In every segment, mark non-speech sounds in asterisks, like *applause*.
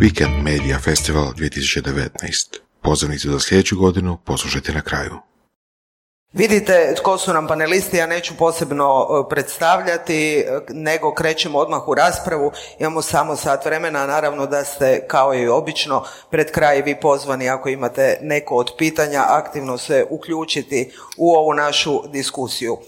Weekend Media Festival 2019. Pozivnicu za sljedeću godinu poslušajte na kraju. Vidite tko su nam panelisti, ja neću posebno e, predstavljati, e, nego krećemo odmah u raspravu. Imamo samo sat vremena, naravno da ste kao i obično pred kraj vi pozvani ako imate neko od pitanja aktivno se uključiti u ovu našu diskusiju.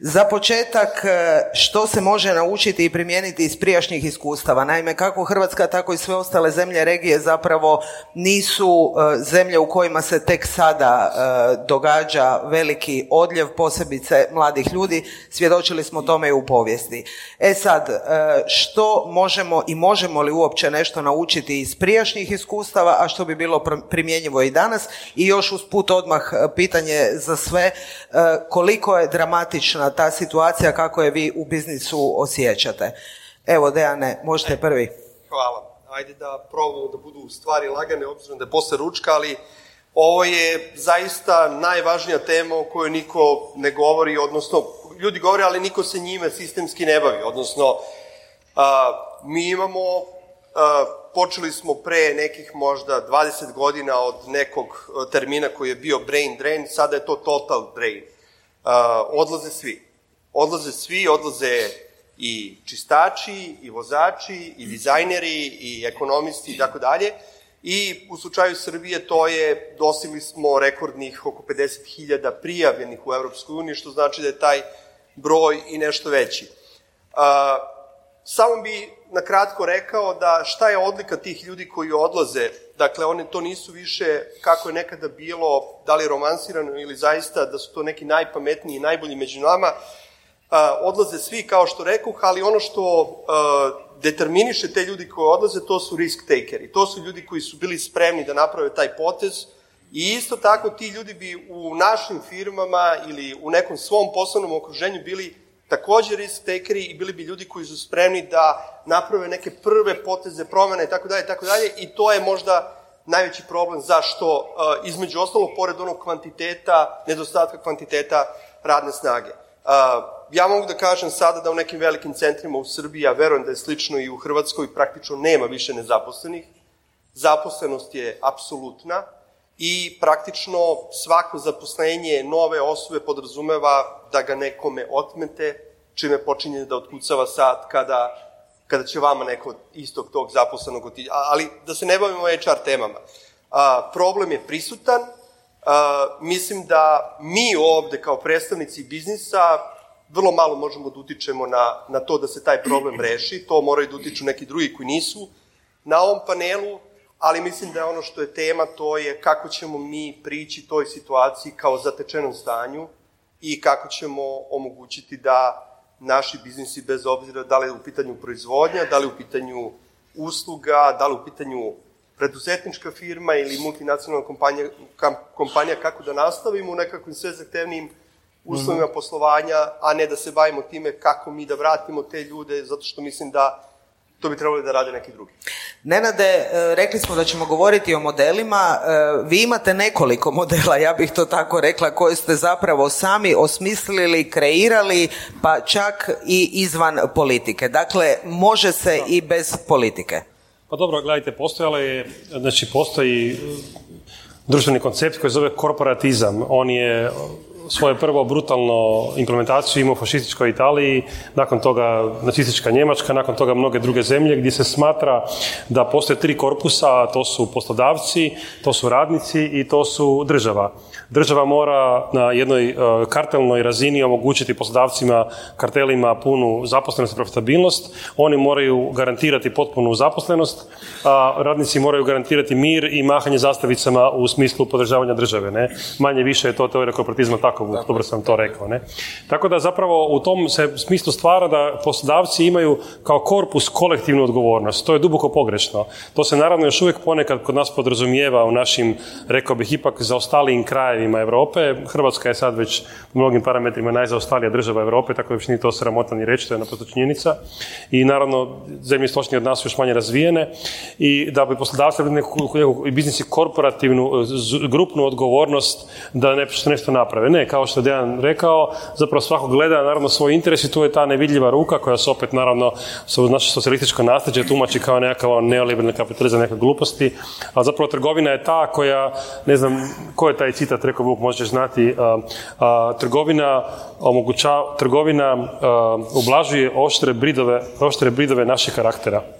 Za početak, e, što se može naučiti i primijeniti iz prijašnjih iskustava? Naime, kako Hrvatska, tako i sve ostale zemlje regije zapravo nisu e, zemlje u kojima se tek sada e, događa veliki odljev, posebice mladih ljudi. Svjedočili smo tome i u povijesti. E sad, što možemo i možemo li uopće nešto naučiti iz prijašnjih iskustava, a što bi bilo primjenjivo i danas? I još usput odmah pitanje za sve, koliko je dramatična ta situacija kako je vi u biznisu osjećate. Evo, Dejane, možete prvi. Hvala. Ajde da probamo da budu stvari lagane, obzirom da je posle ručka, ali ovo je zaista najvažnija tema o kojoj niko ne govori, odnosno ljudi govore, ali niko se njime sistemski ne bavi. Odnosno, mi imamo, počeli smo pre nekih možda 20 godina od nekog termina koji je bio brain drain, sada je to total drain. Odlaze svi odlaze svi, odlaze i čistači, i vozači, i dizajneri, i ekonomisti i tako dalje. I u slučaju Srbije to je, dosigli smo rekordnih oko 50.000 prijavljenih u Evropskoj uniji, što znači da je taj broj i nešto veći. Samo bi na kratko rekao da šta je odlika tih ljudi koji odlaze, dakle one to nisu više kako je nekada bilo, da li romansirano ili zaista da su to neki najpametniji i najbolji među nama, odlaze svi, kao što rekoh, ali ono što determiniše te ljudi koji odlaze, to su risk takeri. To su ljudi koji su bili spremni da naprave taj potez i isto tako ti ljudi bi u našim firmama ili u nekom svom poslovnom okruženju bili takođe risk takeri i bili bi ljudi koji su spremni da naprave neke prve poteze, promene i tako dalje, tako dalje i to je možda najveći problem zašto, između ostalog, pored onog kvantiteta, nedostatka kvantiteta radne snage ja mogu da kažem sada da u nekim velikim centrima u Srbiji, ja verujem da je slično i u Hrvatskoj, praktično nema više nezaposlenih. Zaposlenost je apsolutna i praktično svako zaposlenje nove osobe podrazumeva da ga nekome otmete, čime počinje da otkucava sad kada, kada će vama neko istog tog zaposlenog otići. Ali da se ne bavimo HR temama. A, problem je prisutan, a, mislim da mi ovde kao predstavnici biznisa vrlo malo možemo da utičemo na, na to da se taj problem *clears throat* reši, to moraju da utiču neki drugi koji nisu na ovom panelu, ali mislim da je ono što je tema, to je kako ćemo mi prići toj situaciji kao zatečenom stanju i kako ćemo omogućiti da naši biznisi, bez obzira da li je u pitanju proizvodnja, da li je u pitanju usluga, da li je u pitanju preduzetnička firma ili multinacionalna kompanija, kompanija kako da nastavimo u nekakvim sve zahtevnijim uslovima -hmm. poslovanja, a ne da se bavimo time kako mi da vratimo te ljude, zato što mislim da to bi trebali da rade neki drugi. Nenade, e, rekli smo da ćemo govoriti o modelima. E, vi imate nekoliko modela, ja bih to tako rekla, koje ste zapravo sami osmislili, kreirali, pa čak i izvan politike. Dakle, može se i bez politike. Pa dobro, gledajte, postojalo je, znači postoji društveni koncept koji zove korporatizam. On je svoje prvo brutalno implementaciju imao u fašističkoj Italiji, nakon toga nacistička Njemačka, nakon toga mnoge druge zemlje gdje se smatra da postoje tri korpusa, to su poslodavci, to su radnici i to su država. Država mora na jednoj e, kartelnoj razini omogućiti poslodavcima, kartelima punu zaposlenost i profitabilnost. Oni moraju garantirati potpunu zaposlenost, a radnici moraju garantirati mir i mahanje zastavicama u smislu podržavanja države. Ne? Manje više je to teorija korporatizma tako, dobro sam to rekao. Ne? Tako da zapravo u tom se smislu stvara da poslodavci imaju kao korpus kolektivnu odgovornost. To je duboko pogrešno. To se naravno još uvijek ponekad kod nas podrazumijeva u našim, rekao bih, ipak zaostalijim krajevima Europe. Hrvatska je sad već u mnogim parametrima najzaostalija država Europe, tako da više nije to sramotno ni reći, to je naprosto činjenica. I naravno, zemlje istočnije od nas su još manje razvijene i da bi poslodavci neku, neku biznisi korporativnu, grupnu odgovornost da nešto, nešto naprave. Ne, kao što je Dejan rekao, zapravo svako gleda naravno svoj interes i tu je ta nevidljiva ruka koja se opet naravno su naše socijalističko nasljeđe tumači kao nekakav neoliberalni kapitalizam, neke gluposti, a zapravo trgovina je ta koja, ne znam, ko je taj citat, rekao Vuk, možeš znati, trgovina omogućava, trgovina ublažuje oštre bridove, oštre bridove naših karaktera.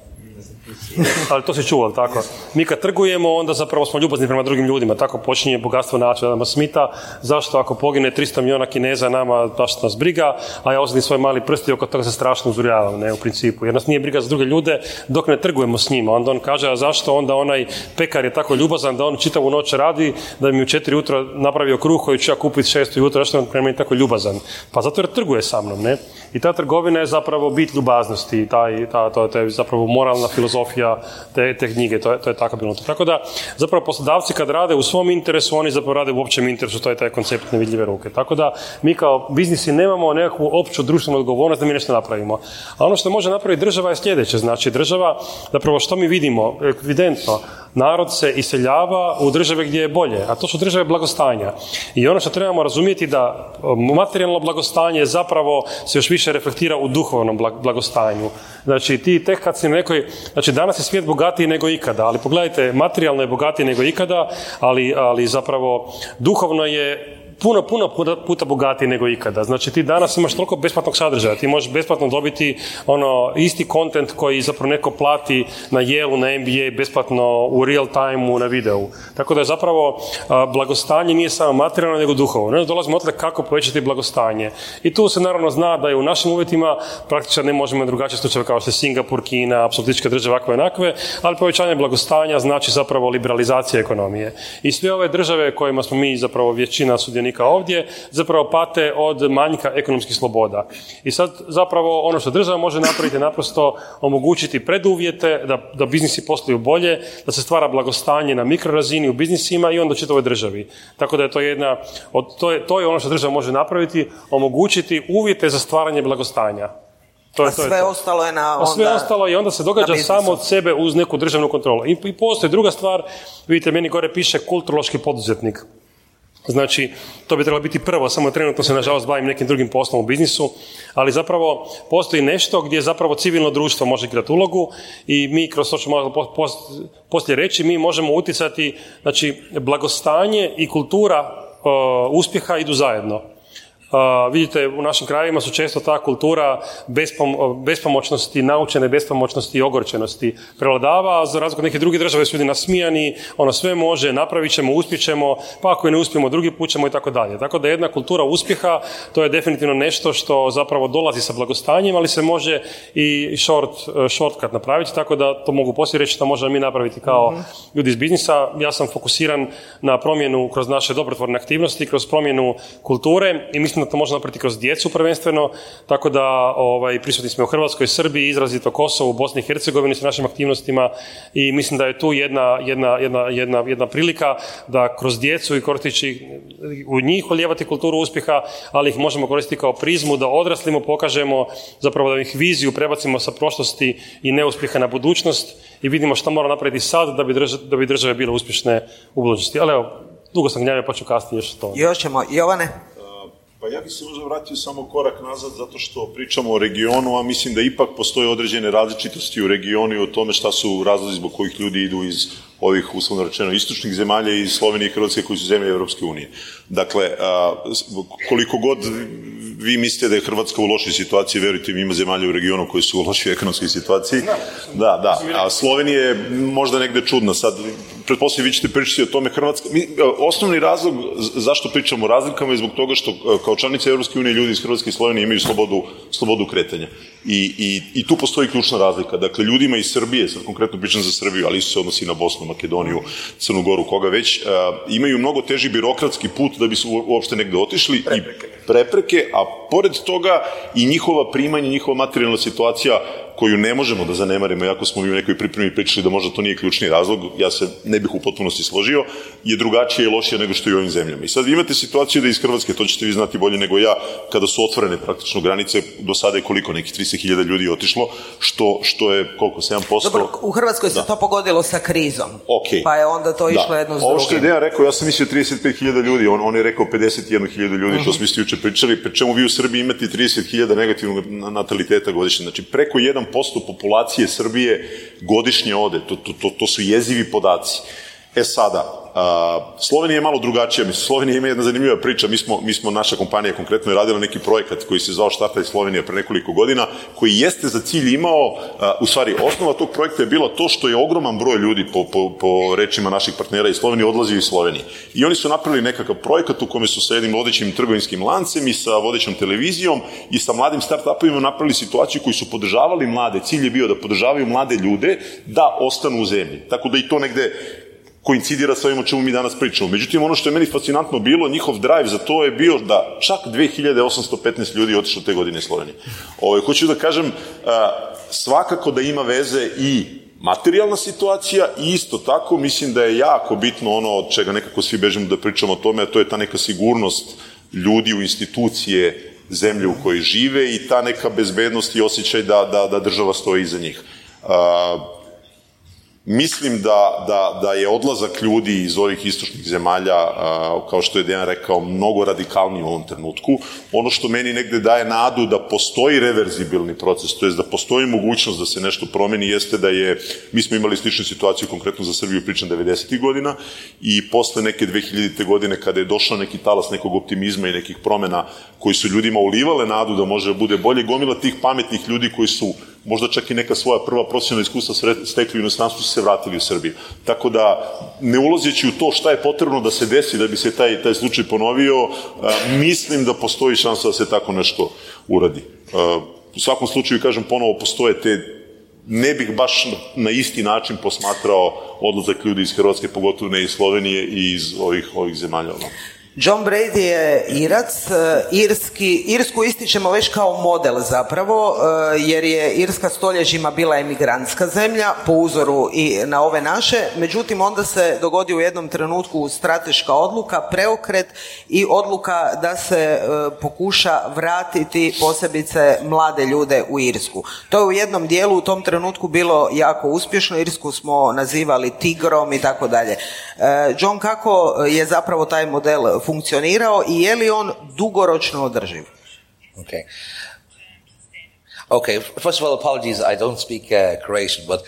*laughs* ali to se čuo, tako? Mi kad trgujemo, onda zapravo smo ljubazni prema drugim ljudima, tako počinje bogatstvo naći da nas smita, zašto ako pogine 300 milijuna kineza nama, baš nas briga, a ja ozidim svoj mali prst i oko toga se strašno uzurjavam, ne, u principu, jer nas nije briga za druge ljude dok ne trgujemo s njima, onda on kaže, a zašto onda onaj pekar je tako ljubazan da on čitavu noć radi, da mi u četiri jutra napravio kruh koji ću ja kupiti šest jutra, zašto on prema tako ljubazan? Pa zato jer trguje sa mnom, ne? I ta trgovina je zapravo bit ljubaznosti, taj, ta, to je zapravo moralna filozofija te, te knjige, to je, to je tako bilo. Tako da, zapravo poslodavci kad rade u svom interesu, oni zapravo rade u općem interesu, to je taj koncept nevidljive ruke. Tako da, mi kao biznisi nemamo nekakvu opću društvenu odgovornost da mi nešto napravimo. A ono što može napraviti država je sljedeće, znači država, zapravo što mi vidimo, evidentno, narod se iseljava u države gdje je bolje, a to su države blagostanja. I ono što trebamo razumjeti da materijalno blagostanje zapravo se još više reflektira u duhovnom blagostanju. Znači ti tek kad si nekoj, znači danas je svijet bogatiji nego ikada, ali pogledajte, materijalno je bogatiji nego ikada, ali, ali zapravo duhovno je puno, puno puta bogatiji nego ikada. Znači ti danas imaš toliko besplatnog sadržaja, ti možeš besplatno dobiti ono isti kontent koji zapravo neko plati na jelu, na NBA, besplatno u real time na videu. Tako da je zapravo blagostanje nije samo materijalno nego duhovno. Ne dolazimo otle kako povećati blagostanje. I tu se naravno zna da je u našim uvjetima praktično ne možemo drugačije slučajeve kao što je Singapur, Kina, apsolutičke države ovakve onakve, ali povećanje blagostanja znači zapravo liberalizacija ekonomije. I sve ove države kojima smo mi zapravo većina sudjenika stanovnika ovdje zapravo pate od manjka ekonomskih sloboda. I sad zapravo ono što država može napraviti je naprosto omogućiti preduvjete da, da biznisi posluju bolje, da se stvara blagostanje na mikrorazini u biznisima i onda u čitavoj državi. Tako da je to jedna, od, to, je, to je ono što država može napraviti, omogućiti uvjete za stvaranje blagostanja. To je, A sve ostalo je na onda... A sve ostalo i onda se događa samo od sebe uz neku državnu kontrolu. I, I postoji druga stvar, vidite, meni gore piše kulturološki poduzetnik. Znači, to bi trebalo biti prvo, samo trenutno se nažalost bavim nekim drugim poslom u biznisu, ali zapravo postoji nešto gdje zapravo civilno društvo može igrati ulogu i mi kroz to ću malo poslije reći, mi možemo utjecati, znači, blagostanje i kultura uspjeha idu zajedno vidite, u našim krajevima su često ta kultura bespom, bespomoćnosti, naučene bespomoćnosti i ogorčenosti prevladava, a za razliku od neke druge države su ljudi nasmijani, ono sve može, napravit ćemo, uspjećemo, pa ako ne uspijemo, drugi put ćemo i tako dalje. Tako da jedna kultura uspjeha, to je definitivno nešto što zapravo dolazi sa blagostanjem, ali se može i short, shortcut napraviti, tako da to mogu poslije reći što možemo mi napraviti kao mhm. ljudi iz biznisa. Ja sam fokusiran na promjenu kroz naše dobrotvorne aktivnosti, kroz promjenu kulture i mislim mislim da to možemo napraviti kroz djecu prvenstveno, tako da ovaj, prisutni smo u Hrvatskoj, Srbiji, izrazito Kosovu, Bosni i Hercegovini sa našim aktivnostima i mislim da je tu jedna, jedna, jedna, jedna, jedna prilika da kroz djecu i koristeći u njih ulijevati kulturu uspjeha, ali ih možemo koristiti kao prizmu da odraslimo, pokažemo zapravo da ih viziju prebacimo sa prošlosti i neuspjeha na budućnost i vidimo što mora napraviti sad da bi, države, da bi države bile uspješne u budućnosti. Ali evo, dugo sam gnjavio pa ću kasnije još to. Još ćemo. Jovane? Pa ja bih se možda vratio samo korak nazad zato što pričamo o regionu, a mislim da ipak postoje određene različitosti u regionu i o tome šta su razlozi zbog kojih ljudi idu iz ovih, uslovno rečeno, istočnih zemalja iz Slovenije i Hrvatske koji su zemlje Europske unije. Dakle, koliko god vi mislite da je Hrvatska u lošoj situaciji, verujte mi, ima zemalja u regionu koji su u lošoj ekonomskoj situaciji. Da, da. A Slovenija je možda negde čudna. Sad, pretpostavljam, vi ćete pričati o tome Hrvatska. Mi, osnovni razlog zašto pričamo o razlikama je zbog toga što kao članice Europske unije ljudi iz Hrvatske i Slovenije imaju slobodu, slobodu kretanja. I, i, I tu postoji ključna razlika. Dakle, ljudima iz Srbije, sad konkretno pričam za Srbiju, ali isto se odnosi na Bosnu, Makedoniju, Crnu Goru, koga već, imaju mnogo teži birokratski put da bi su uopšte negde otišli prepreke. i prepreke, a pored toga i njihova primanja, njihova materijalna situacija koju ne možemo da zanemarimo, jako smo mi u nekoj pripremi pričali da možda to nije ključni razlog, ja se ne bih u potpunosti složio, je drugačije i lošije nego što je u ovim zemljama. I sad vi imate situaciju da iz Hrvatske, to ćete vi znati bolje nego ja, kada su otvorene praktično granice, do sada je koliko, nekih 30.000 ljudi je otišlo, što, što je koliko, 7%? Dobro, u Hrvatskoj se to pogodilo sa krizom. Ok. Pa je onda to išlo Da. jedno s Ovo što je drugim. Dejan rekao, ja sam mislio 35.000 ljudi, on, on je rekao 51.000 ljudi, Mhm. to smo isto juče pričali, pri čemu vi u Srbiji imate 30.000 negativnog na- nataliteta godišnje. Znači, preko 1% populacije Srbije godišnje ode. To, to, to, to su jezivi podaci. E sada, Slovenija je malo drugačija, mislim, Slovenija ima jedna zanimljiva priča, mi smo, mi smo, naša kompanija konkretno je radila neki projekat koji se zvao Štartaj Slovenija pre nekoliko godina, koji jeste za cilj imao, u stvari, osnova tog projekta je bila to što je ogroman broj ljudi, po, po, po rečima naših partnera iz Slovenije, odlazio iz Slovenije. I oni su napravili nekakav projekat u kome su sa jednim vodećim trgovinskim lancem i sa vodećom televizijom i sa mladim start-upovima napravili situaciju koji su podržavali mlade, cilj je bio da podržavaju mlade ljude da ostanu u zemlji. Tako da i to negde koincidira sa ovim o čemu mi danas pričamo. Međutim, ono što je meni fascinantno bilo, njihov drive za to je bio da čak 2815 ljudi je otišlo te godine iz Slovenije. Ovo, hoću da kažem, svakako da ima veze i materijalna situacija i isto tako mislim da je jako bitno ono od čega nekako svi bežimo da pričamo o tome, a to je ta neka sigurnost ljudi u institucije zemlje u kojoj žive i ta neka bezbednost i osjećaj da, da, da država stoji iza njih. Mislim da, da, da je odlazak ljudi iz ovih istočnih zemalja, kao što je Dejan rekao, mnogo radikalniji u ovom trenutku. Ono što meni negde daje nadu da postoji reverzibilni proces, to je da postoji mogućnost da se nešto promeni, jeste da je, mi smo imali sličnu situaciju konkretno za Srbiju pričam 90. godina i posle neke 2000. godine kada je došao neki talas nekog optimizma i nekih promena koji su ljudima ulivale nadu da može da bude bolje, gomila tih pametnih ljudi koji su možda čak i neka svoja prva profesionalna iskustva stekli u inostranstvu su se vratili u Srbiju. Tako da, ne ulazeći u to šta je potrebno da se desi da bi se taj, taj slučaj ponovio, mislim da postoji šansa da se tako nešto uradi. U svakom slučaju, kažem, ponovo postoje te ne bih baš na isti način posmatrao odlazak ljudi iz Hrvatske, pogotovo ne iz Slovenije i iz ovih, ovih zemalja. John Brady je Irac, e, irski, Irsku ističemo već kao model zapravo, e, jer je Irska stoljećima bila emigrantska zemlja po uzoru i na ove naše, međutim onda se dogodi u jednom trenutku strateška odluka, preokret i odluka da se e, pokuša vratiti posebice mlade ljude u Irsku. To je u jednom dijelu u tom trenutku bilo jako uspješno, Irsku smo nazivali tigrom i tako dalje. John, kako je zapravo taj model funkcionirao i je li on dugoročno održiv? Okay. Okay, first of all, apologies, I don't speak uh, Croatian, but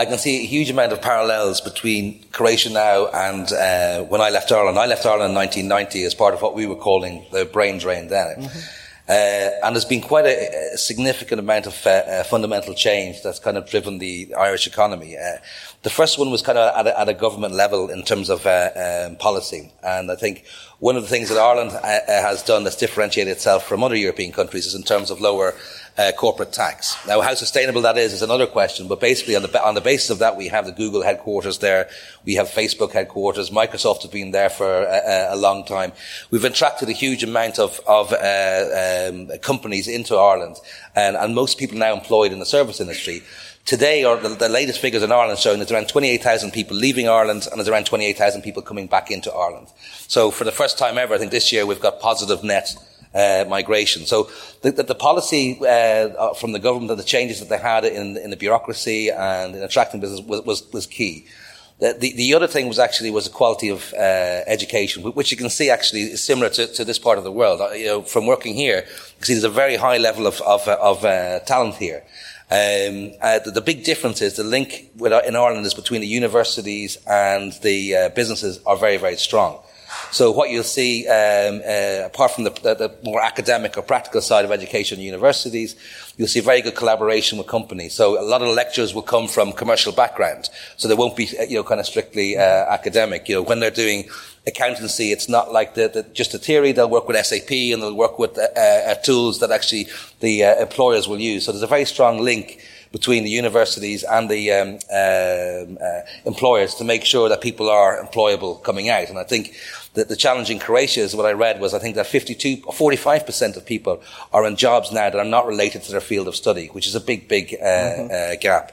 I can see a huge amount of parallels between Croatia now and uh, when I left Ireland. I left Ireland in 1990 as part of what we were calling the brain drain then. Uh, and there's been quite a, a significant amount of uh, uh, fundamental change that's kind of driven the Irish economy. Uh, the first one was kind of at a, at a government level in terms of uh, um, policy. And I think one of the things that Ireland uh, uh, has done that's differentiated itself from other European countries is in terms of lower uh, corporate tax. Now, how sustainable that is is another question, but basically on the, on the basis of that, we have the Google headquarters there, we have Facebook headquarters, Microsoft has been there for a, a long time. We've attracted a huge amount of, of uh, um, companies into Ireland, and, and most people now employed in the service industry. Today, or the, the latest figures in Ireland showing there's around 28,000 people leaving Ireland and there's around 28,000 people coming back into Ireland. So for the first time ever, I think this year we've got positive net uh, migration. So the, the, the policy uh, uh, from the government and the changes that they had in, in the bureaucracy and in attracting business was, was, was key. The, the, the other thing was actually was the quality of uh, education, which you can see actually is similar to, to this part of the world. Uh, you know, from working here, you see there's a very high level of, of, uh, of uh, talent here. Um, uh, the, the big difference is the link with, in Ireland is between the universities and the businesses are very, very strong. So what you'll see, um, uh, apart from the, the, the more academic or practical side of education in universities, you'll see very good collaboration with companies. So a lot of the lecturers will come from commercial background, so they won't be, uh, you know, kind of strictly uh, academic. You know, when they're doing accountancy, it's not like the, the, just the theory. They'll work with SAP and they'll work with uh, uh, tools that actually the uh, employers will use. So there's a very strong link between the universities and the um, um, uh, employers to make sure that people are employable coming out. And I think that the challenge in Croatia is what I read was I think that 52 or 45% of people are in jobs now that are not related to their field of study, which is a big, big uh, mm-hmm. uh, gap.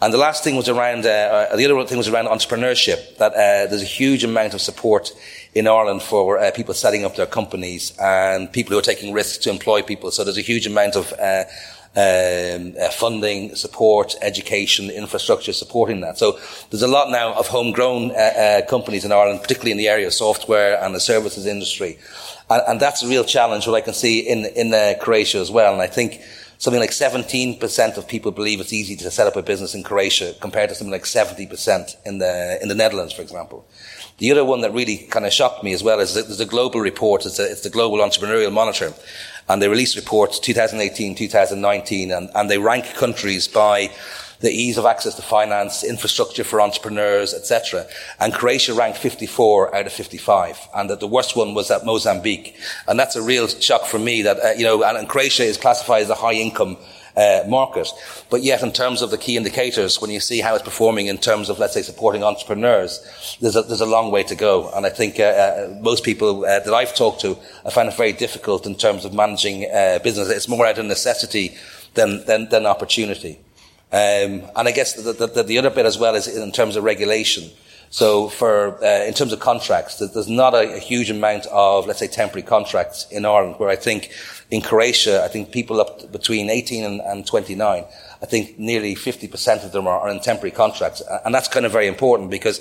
And the last thing was around, uh, uh, the other thing was around entrepreneurship, that uh, there's a huge amount of support in Ireland for uh, people setting up their companies and people who are taking risks to employ people. So there's a huge amount of uh, um, uh, funding, support, education, infrastructure supporting that. So there's a lot now of homegrown uh, uh, companies in Ireland, particularly in the area of software and the services industry. And, and that's a real challenge, what I can see in, in uh, Croatia as well. And I think something like 17% of people believe it's easy to set up a business in Croatia compared to something like 70% in the, in the Netherlands, for example. The other one that really kind of shocked me as well is there's a global report. It's, a, it's the Global Entrepreneurial Monitor. And they release reports 2018, 2019, and, and they rank countries by the ease of access to finance, infrastructure for entrepreneurs, etc. And Croatia ranked 54 out of 55, and that the worst one was at Mozambique. And that's a real shock for me that, uh, you know, and, and Croatia is classified as a high income uh, market. But yet, in terms of the key indicators, when you see how it's performing in terms of, let's say, supporting entrepreneurs, there's a, there's a long way to go. And I think uh, uh, most people uh, that I've talked to, I find it very difficult in terms of managing uh, business. It's more out of necessity than, than, than opportunity. Um, and I guess the, the, the, other bit as well is in terms of regulation. So for, uh, in terms of contracts, there's not a, a, huge amount of, let's say, temporary contracts in Ireland, where I think in Croatia, I think people up between 18 and, and 29, I think nearly 50% of them are, are, in temporary contracts. And that's kind of very important because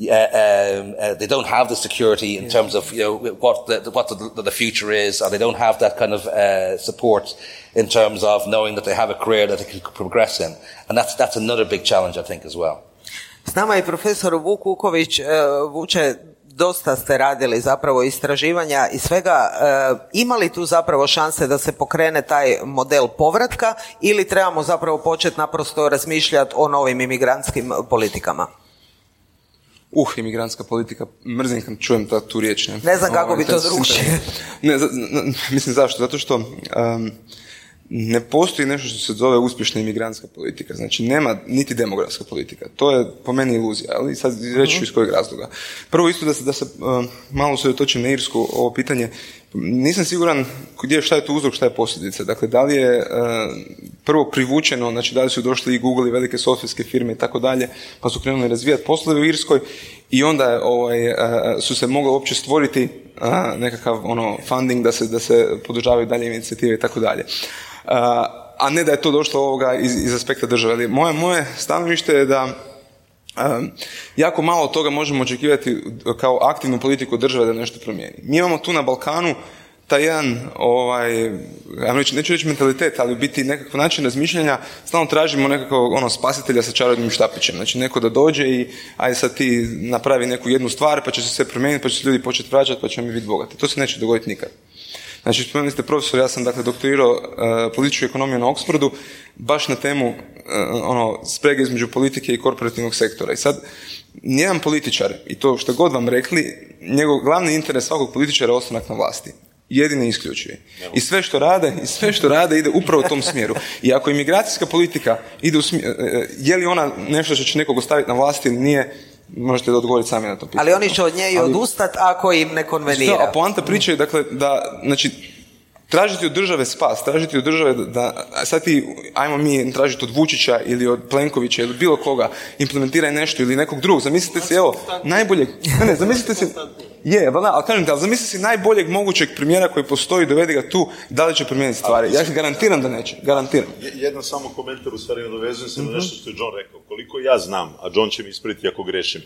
uh, uh, they don't have the security in yeah. terms of, you know, what the, what the, the, future is, or they don't have that kind of uh, support in terms of knowing that they have a career that they can progress in. And that's, that's another big challenge, I think, as well. S nama je profesor Vuk Vuković, Vuče, dosta ste radili zapravo istraživanja i svega. E, ima li tu zapravo šanse da se pokrene taj model povratka ili trebamo zapravo početi naprosto razmišljati o novim imigrantskim politikama? Uh, imigrantska politika, mrzim kad čujem ta, tu riječ. Ne, ne znam kako bi to drugčije. *laughs* Ne, mislim zašto? Zato što ne postoji nešto što se zove uspješna imigrantska politika. Znači, nema niti demografska politika. To je po meni iluzija, ali sad reći ću iz kojeg razloga. Prvo isto da se, da se uh, malo se dotočim na Irsku ovo pitanje. Nisam siguran gdje šta je tu uzrok, šta je posljedica. Dakle, da li je uh, prvo privučeno, znači da li su došli i Google i velike softverske firme i tako dalje, pa su krenuli razvijati poslove u Irskoj i onda ovaj, uh, su se mogli uopće stvoriti nekakav ono funding da se, da se podržavaju dalje inicijative i tako dalje a ne da je to došlo ovoga iz, iz aspekta države. Moje, moje stanovište je da jako malo toga možemo očekivati kao aktivnu politiku države da nešto promijeni. Mi imamo tu na Balkanu taj jedan, ovaj, neću reći mentalitet, ali biti nekakav način razmišljanja, stalno tražimo nekakvog ono, spasitelja sa čarobnim štapićem. Znači neko da dođe i ajde sad ti napravi neku jednu stvar, pa će se sve promijeniti, pa će se ljudi početi vraćati, pa ćemo mi biti bogati. To se neće dogoditi nikad. Znači, spomenuli ste profesor, ja sam dakle doktorirao uh, političku ekonomiju na Oxfordu, baš na temu uh, ono, sprege između politike i korporativnog sektora. I sad, nijedan političar, i to što god vam rekli, njegov glavni interes svakog političara je ostanak na vlasti. Jedini isključuje. I sve što rade, i sve što rade ide upravo u tom smjeru. I ako imigracijska politika ide u smjeru, je li ona nešto što će nekog ostaviti na vlasti ili nije, možete da odgovoriti sami na to pitanje. Ali oni će od nje i odustati ako im ne konvenira. a poanta priče je dakle da, znači, tražiti od države spas, tražiti od države da, sad ti, ajmo mi tražiti od Vučića ili od Plenkovića ili bilo koga, implementiraj nešto ili nekog drugog. Zamislite si, evo, najboljeg, ne, ne, zamislite si, je, ali kažem te, ali zamislite si najboljeg mogućeg premijera koji postoji, dovedi ga tu, da li će promijeniti stvari. Ja garantiram da neće, garantiram. Jedan samo komentar, u stvari nadovezujem se na nešto što je John rekao. Koliko ja znam, a John će mi ispriti ako grešim,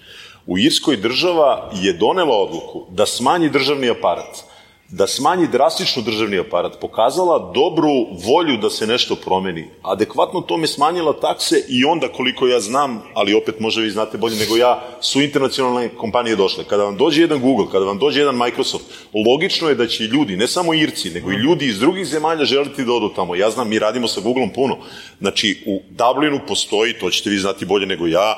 u Irskoj država je donela odluku da smanji državni aparat da smanji drastično državni aparat, pokazala dobru volju da se nešto promeni. Adekvatno tome smanjila takse i onda koliko ja znam, ali opet možda vi znate bolje nego ja, su internacionalne kompanije došle. Kada vam dođe jedan Google, kada vam dođe jedan Microsoft, logično je da će ljudi, ne samo Irci, nego i ljudi iz drugih zemalja želiti da odu tamo. Ja znam, mi radimo sa Googleom puno. Znači, u Dublinu postoji, to ćete vi znati bolje nego ja,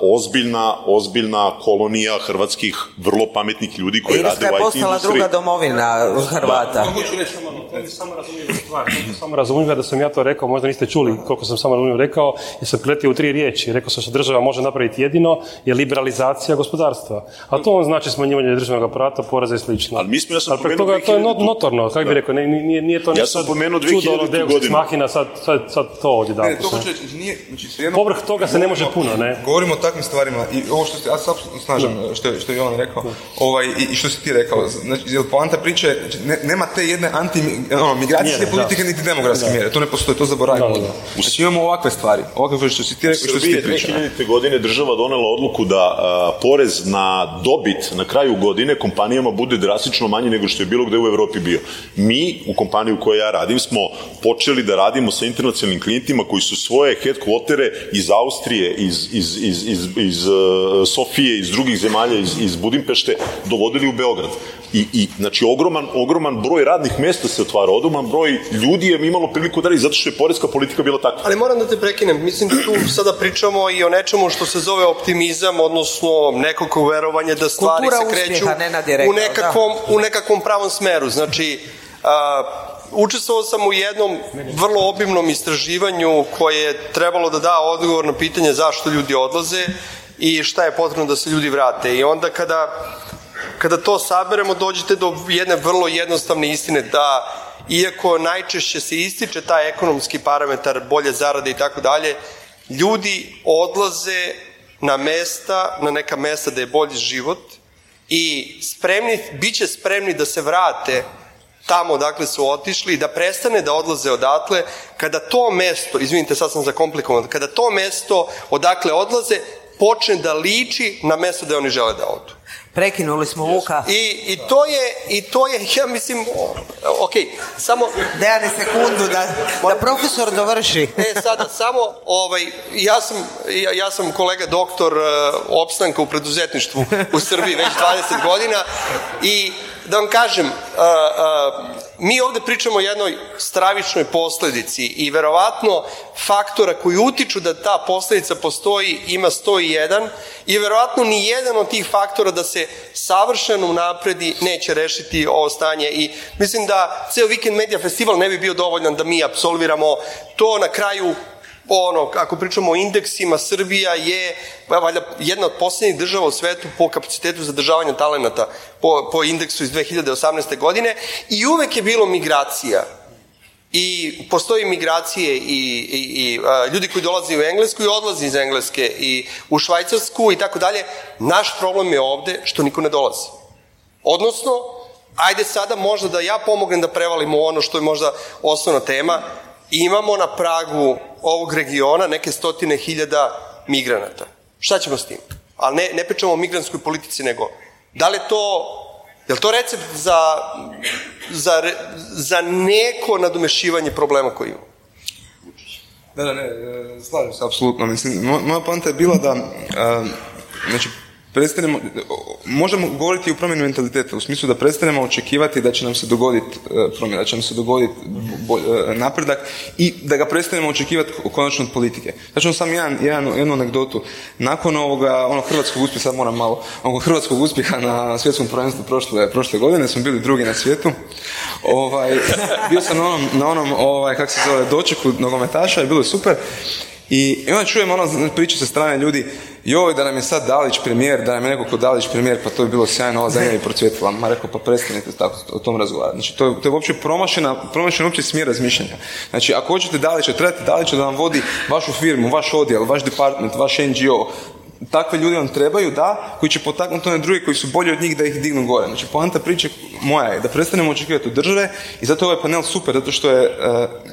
ozbiljna, ozbiljna kolonija hrvatskih vrlo pametnih ljudi koji rade u IT je postala druga domovina Hrvata. Mogu reći samo to je samo razumljiva stvar. Samo razumljiva da sam ja to rekao, možda niste čuli koliko sam samo razumljivo rekao, jer sam pretio u tri riječi. Rekao sam što država može napraviti jedino je liberalizacija gospodarstva. A to on znači smanjivanje državnog aparata, poreza i slično. Ali mi smo, ja sam Ali toga to je 2000 not- notorno, kako bi rekao, ne- nije, nije to Ja nešto sam pomenuo čudo, ono 2000 deus ex godinu. sad, sad, sad to ovdje Ne, damo. to hoću reći, nije, znači, svejedno- Povrh toga se ne može puno, ne? Govorimo o takvim stvarima i ovo što ste, ja se apsolutno snažam što, je- što je Jovan rekao ovaj, i, i što si ti rekao, znači, jer poanta priče, znači, ne, nema te jedne anti, ono, migracijske Mjere, politike da. niti demografske Da. mjere, to ne postoji, to zaboravimo. Da, da, da. Znači imamo ovakve stvari, ovakve što si ti rekao, što si ti pričao. 2000. godine država donela odluku da a, porez na dobit na kraju godine kompanijama bude drastično manji nego što je bilo gde u Evropi bio. Mi, u kompaniji u kojoj ja radim, smo počeli da radimo sa internacionalnim klijentima koji su svoje headquartere iz Austrije, iz, iz, iz, iz, iz uh, Sofije, iz drugih zemalja, iz, iz Budimpešte, dovodili u Beograd. I, i znači, ogroman, ogroman broj radnih mesta se otvara, ogroman broj ljudi je imalo priliku da radi, zato što je porezka politika bila takva. Ali moram da te prekinem, mislim da tu sada pričamo i o nečemu što se zove optimizam, odnosno nekako verovanje da stvari Kultura se kreću uspjeha, Nenad je rekao, u, nekakvom, u nekakvom pravom smeru. Znači, a, učestvovao sam u jednom vrlo obimnom istraživanju koje je trebalo da da odgovor na pitanje zašto ljudi odlaze i šta je potrebno da se ljudi vrate. I onda kada kada to saberemo dođete do jedne vrlo jednostavne istine da iako najčešće se ističe taj ekonomski parametar bolje zarade i tako dalje, ljudi odlaze na mesta, na neka mesta da je bolji život i spremni, bit će spremni da se vrate tamo odakle su otišli, da prestane da odlaze odatle, kada to mesto, izvinite sad sam zakomplikovan, kada to mesto odakle odlaze počne da liči na mesto da oni žele da odu. Prekinuli smo Vuka. I, I to je, i to je, *laughs* ja mislim, ok, samo, Dejane sekundu da, da profesor dovrši. E, sada samo, ovaj, ja sam, ja, ja sam kolega doktor uh, opstanka u preduzetništvu u Srbiji već 20 godina i da vam kažem, uh, uh, mi ovde pričamo o jednoj stravičnoj posledici i verovatno faktora koji utiču da ta posledica postoji ima 101 i verovatno ni jedan od tih faktora da se savršeno unapredi neće rešiti ovo stanje. I mislim da ceo Weekend Media Festival ne bi bio dovoljan da mi absolviramo to. Na kraju ono, ako pričamo o indeksima, Srbija je pa, valjda jedna od posljednjih država u svetu po kapacitetu zadržavanja talenata po, po indeksu iz 2018. godine i uvek je bilo migracija i postoji migracije i, i, i a, ljudi koji dolaze u Englesku i odlaze iz Engleske i u Švajcarsku i tako dalje. Naš problem je ovde što niko ne dolazi. Odnosno, ajde sada možda da ja pomognem da prevalimo ono što je možda osnovna tema. Imamo na pragu ovog regiona neke stotine hiljada migranata. Šta ćemo s tim? Ali ne, ne pričamo o migranskoj politici, nego da li to, je li to recept za, za, za neko nadomešivanje problema koji imamo? Da, da, ne, slažem se, apsolutno. Mislim, mo- moja poanta je bila da, e, znači, prestanemo, možemo govoriti o promjeni mentaliteta, u smislu da prestanemo očekivati da će nam se dogoditi e, promjena, da će nam se dogoditi e, napredak i da ga prestanemo očekivati konačno od politike. Znači ću sam jedan, jedan, jednu anegdotu. Nakon ovoga, onog hrvatskog uspjeha, sad moram malo, ovog hrvatskog uspjeha na svjetskom prvenstvu prošle, prošle godine, smo bili drugi na svijetu. Ovaj, *laughs* bio sam na onom, na onom ovaj, kako se zove, dočeku nogometaša i bilo je super. I, i onda čujem ono priče sa strane ljudi, joj da nam je sad Dalić premijer, da nam je neko ko Dalić premijer, pa to je bilo sjajno, ova zemlja je procvjetila. Ma rekao, pa prestanite tako o tom razgovarati. Znači, to je, to je uopće promašena, promašen uopće smjer razmišljanja. Znači, ako hoćete Dalića, trebate Dalića da vam vodi vašu firmu, vaš odjel, vaš department, vaš NGO, takve ljudi vam trebaju, da, koji će potaknuti one druge koji su bolji od njih da ih dignu gore. Znači, poanta priče moja je da prestanemo očekivati od države i zato je ovaj panel super, zato što je e,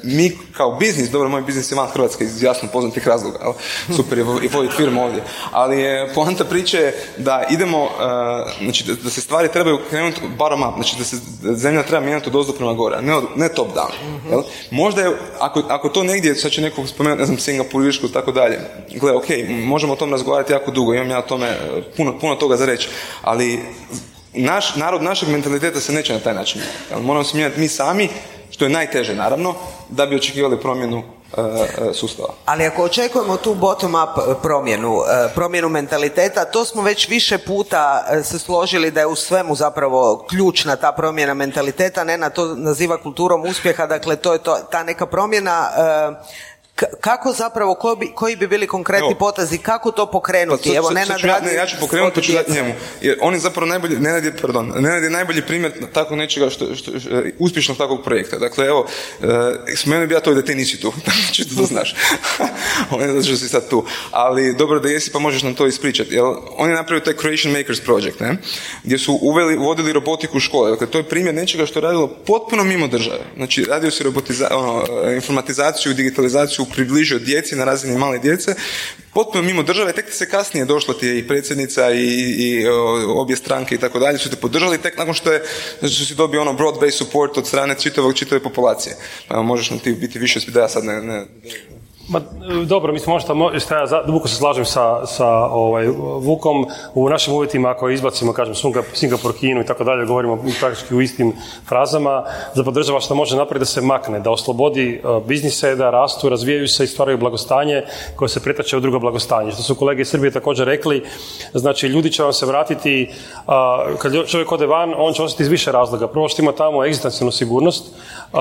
mi kao biznis, dobro, moj biznis je van Hrvatske iz jasno poznatih razloga, ali super je i voditi firmu ovdje, ali je poanta priče da idemo, e, znači da, da se stvari trebaju krenuti bottom up, znači da se zemlja treba mijenjati od ozdo prema gore, ne, od- ne top down. jel? Možda je, ako, ako to negdje, sad će neko spomenuti, ne znam, Singapur, Irsku i tako dalje, gle, ok, možemo o tom razgovarati jako dugo, imam ja o tome e, puno, puno toga za reći, ali naš, narod našeg mentaliteta se neće na taj način? Moramo se mijenjati mi sami, što je najteže naravno, da bi očekivali promjenu e, sustava. Ali ako očekujemo tu bottom-up promjenu, promjenu mentaliteta, to smo već više puta se složili da je u svemu zapravo ključna ta promjena mentaliteta, ne na to naziva kulturom uspjeha, dakle to je to, ta neka promjena kako zapravo, ko bi, koji bi bili konkretni potazi, kako to pokrenuti? Pa, Evo, ne ja, ja ću pokrenuti, ću dati njemu. Jer on je zapravo najbolji, Nenad je, pardon, Nenad je najbolji primjer tako nečega što, što, što uspješnog takvog projekta. Dakle, evo, uh, spomenuo bi ja to da ti nisi tu, čisto *laughs* da znaš. *laughs* on je zato si sad tu. Ali dobro da jesi, pa možeš nam to ispričati. Jer on je napravio taj Creation Makers Project, ne? gdje su uveli, vodili robotiku u škole. Dakle, to je primjer nečega što je radilo potpuno mimo države. Znači, radio se robotiza, ono, informatizaciju, digitalizaciju približio djeci na razini male djece, potpuno mimo države, tek se kasnije došla ti i predsjednica i, i obje stranke i tako dalje su te podržali tek nakon što je su si dobio ono broad based support od strane čitavog čitave populacije. Pa možeš nam ti biti više da ja sad ne, ne Ma, dobro, mislim, možda, ja duboko se slažem sa, sa ovaj, Vukom. U našim uvjetima, ako izbacimo, kažem, Singapur, Kinu i tako dalje, govorimo praktički u istim frazama, za država što može napraviti da se makne, da oslobodi uh, biznise, da rastu, razvijaju se i stvaraju blagostanje koje se pretače u drugo blagostanje. Što su kolege iz Srbije također rekli, znači, ljudi će vam se vratiti, uh, kad čovjek ode van, on će ostati iz više razloga. Prvo što ima tamo egzistencijalnu sigurnost, uh,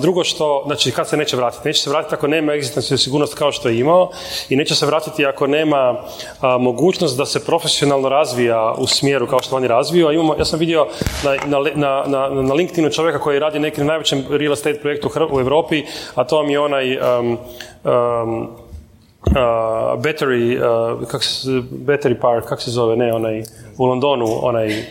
drugo što, znači, kad se neće vratiti? Neće se vratiti ako nema egzistencijalnu sigurnost kao što je imao i neće se vratiti ako nema mogućnost da se profesionalno razvija u smjeru kao što oni razviju. imamo, ja sam vidio na, na, na, na LinkedInu čovjeka koji radi neki najvećem real estate projektu u Europi, a to mi je onaj um, um, battery, kak se, battery park, kako se zove, ne, onaj, u Londonu, onaj,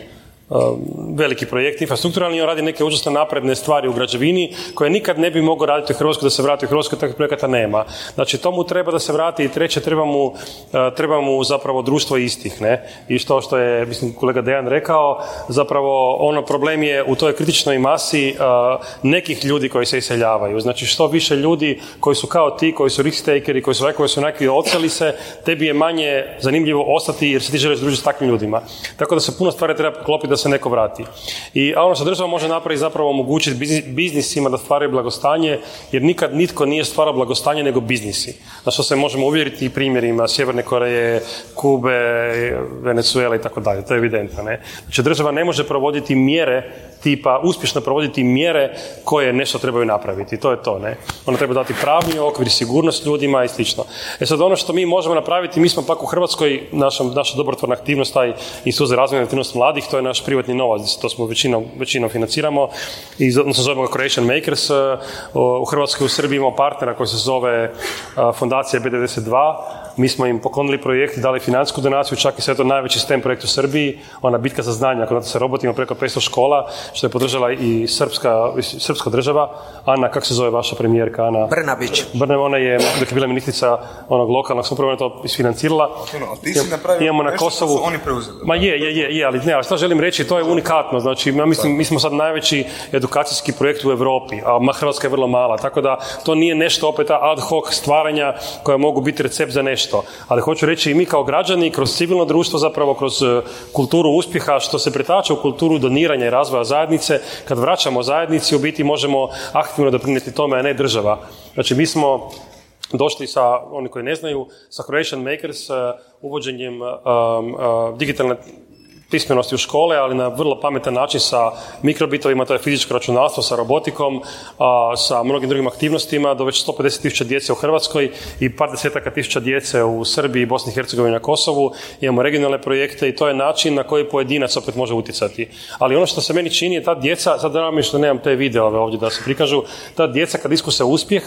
veliki projekt infrastrukturalni, on radi neke užasno napredne stvari u građevini koje nikad ne bi mogao raditi u Hrvatskoj da se vrati u Hrvatskoj, takvih projekata nema. Znači, to mu treba da se vrati i treće, treba mu, uh, treba mu zapravo društvo istih, ne? I što što je, mislim, kolega Dejan rekao, zapravo ono problem je u toj kritičnoj masi uh, nekih ljudi koji se iseljavaju. Znači, što više ljudi koji su kao ti, koji su risk takeri, koji su koji su nekakvi oceli se, tebi je manje zanimljivo ostati jer se ti želiš družiti s takvim ljudima. Tako da se puno stvari treba klopiti da se neko vrati. I a ono što država može napraviti zapravo omogućiti biznisima da stvaraju blagostanje, jer nikad nitko nije stvarao blagostanje nego biznisi. Na što se možemo uvjeriti i primjerima Sjeverne Koreje, Kube, Venezuela i tako dalje. To je evidentno. Ne? Znači država ne može provoditi mjere tipa uspješno provoditi mjere koje nešto trebaju napraviti. To je to, ne? Ona treba dati pravni okvir, sigurnost ljudima i slično. E sad ono što mi možemo napraviti, mi smo pak u Hrvatskoj, naša, naša dobrotvorna aktivnost, taj institut za razvojnu aktivnost mladih, to je naš privatni novac, to smo većinom, većinom financiramo i odnosno zovemo ga Creation Makers. E, u Hrvatskoj u Srbiji imamo partnera koji se zove e, Fondacija B92, mi smo im poklonili projekt, dali financijsku donaciju, čak i sve to najveći STEM projekt u Srbiji, ona bitka za znanje, ako se robotima preko 500 škola, što je podržala i srpska, srpska država. Ana, kako se zove vaša premijerka? Ana? Brnabić. Brne, ona je, dok je bila ministrica onog lokalnog samouprave, to isfinancirala. ti si napravio Imamo na Kosovu. oni preuzeli. Ma je, je, je, je, ali ne, ali što želim reći, to je unikatno. Znači, ja mislim, mi smo sad najveći edukacijski projekt u Europi, a Hrvatska je vrlo mala, tako da to nije nešto opet ad hoc stvaranja koja mogu biti recept za nešto. Ali hoću reći i mi kao građani, kroz civilno društvo, zapravo kroz e, kulturu uspjeha, što se pretača u kulturu doniranja i razvoja zajednice, kad vraćamo zajednici, u biti možemo aktivno doprinijeti tome, a ne država. Znači, mi smo došli sa, oni koji ne znaju, sa Croatian Makers, uh, uvođenjem um, pismenosti u škole, ali na vrlo pametan način sa mikrobitovima, to je fizičko računalstvo, sa robotikom, a, sa mnogim drugim aktivnostima, do već 150 tisuća djece u Hrvatskoj i par desetaka tisuća djece u Srbiji, Bosni i Hercegovini na Kosovu. Imamo regionalne projekte i to je način na koji pojedinac opet može utjecati. Ali ono što se meni čini je ta djeca, sad da mi što nemam te videove ovdje da se prikažu, ta djeca kad iskuse uspjeh,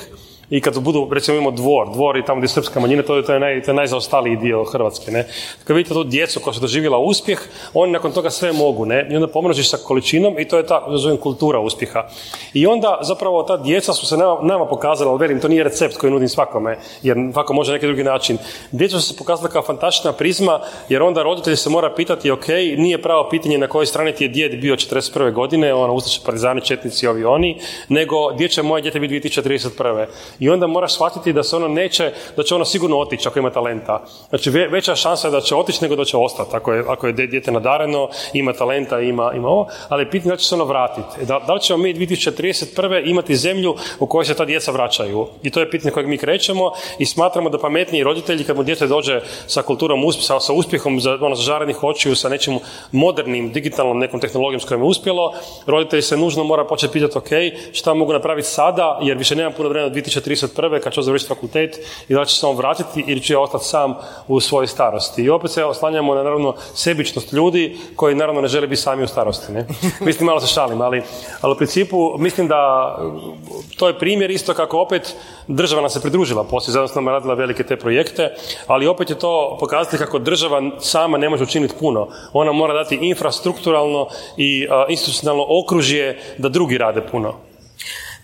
i kad budu, recimo imamo dvor, dvor i tamo gdje je srpska manjina, to je, to je, naj, to je najzaostaliji dio Hrvatske, ne. Kad vidite tu djecu koja su doživjela uspjeh, oni nakon toga sve mogu, ne. I onda pomnožiš sa količinom i to je ta, zovem, kultura uspjeha. I onda zapravo ta djeca su se nama, nama pokazala, ali velim, to nije recept koji nudim svakome, jer svako može neki drugi način. Djeca su se pokazala kao fantastična prizma, jer onda roditelj se mora pitati, ok, nije pravo pitanje na kojoj strani ti je djed bio 41. godine, ono, ustaše partizani, četnici, ovi oni, nego gdje moje dijete biti 2031 I onda moraš shvatiti da se ono neće, da će ono sigurno otići ako ima talenta. Znači veća šansa je da će otići nego da će ostati. Ako je, ako je dijete nadareno, ima talenta, ima, ima ovo, ali pitanje da će se ono vratiti. E, da, da li ćemo mi 2031. imati zemlju u kojoj se ta djeca vraćaju? I to je pitanje kojeg mi krećemo i smatramo da pametniji roditelji kad mu dijete dođe sa kulturom, sa, sa uspjehom, za, ono, zažarenih očiju, sa nečim modernim, digitalnom nekom tehnologijom s kojom je uspjelo, roditelji se nužno mora početi pitati ok, šta mogu napraviti sada, jer više nemam puno vremena 2031. kad ću završiti fakultet i da će se on vratiti ili ja ostati sam u svojoj starosti. I opet se oslanjamo na naravno sebičnost ljudi koji naravno ne žele biti sami u starosti. Ne? *laughs* Mislim, malo se šalim, ali, ali u principu mislim da to je primjer isto kako opet država nam se pridružila poslije, zato nam radila velike te projekte, ali opet je to pokazati kako država sama ne može učiniti puno. Ona mora dati infrastrukturalno i institucionalno okružje da drugi rade puno.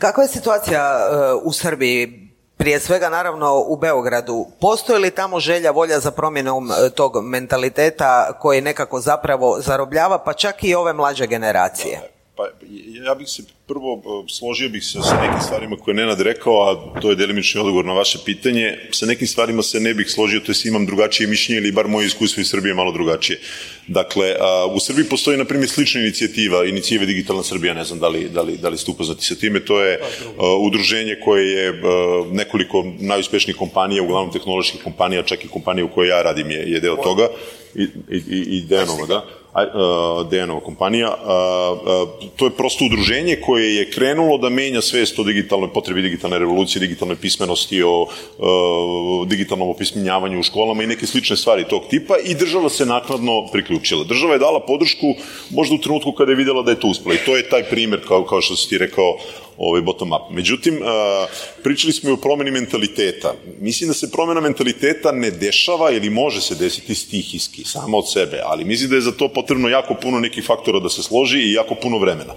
Kakva je situacija e, u Srbiji? Prije svega naravno u Beogradu. Postoji li tamo želja, volja za promjenom e, tog mentaliteta koji nekako zapravo zarobljava pa čak i ove mlađe generacije? Pa ja bih se prvo e, složio bih se sa nekim stvarima koje je Nenad rekao, a to je delimični odgovor na vaše pitanje. Sa nekim stvarima se ne bih složio, to jest imam drugačije mišljenje ili bar moje iskustvo iz Srbije malo drugačije. Dakle, u Srbiji postoji na primjer slična inicijativa, inicijativa Digitalna Srbija, ne znam da li, da li, da li ste upoznati sa time, to je udruženje koje je nekoliko najuspješnijih kompanija, uglavnom tehnoloških kompanija, čak i kompanija u kojoj ja radim je, je deo toga. I, i, i Dejanova, da Dejanova kompanija. To je prosto udruženje koje je krenulo da menja svest o digitalnoj potrebi digitalne revolucije, digitalnoj pismenosti, o digitalnom opismenjavanju u školama i neke slične stvari tog tipa i država se naknadno priključila. Država je dala podršku možda u trenutku kada je vidjela da je to uspela i to je taj primjer kao, kao što si ti rekao ovaj bottom up. Međutim, pričali smo i o promjeni mentaliteta. Mislim da se promjena mentaliteta ne dešava ili može se desiti stihijski, samo od sebe, ali mislim da je za to potrebno jako puno nekih faktora da se složi i jako puno vremena.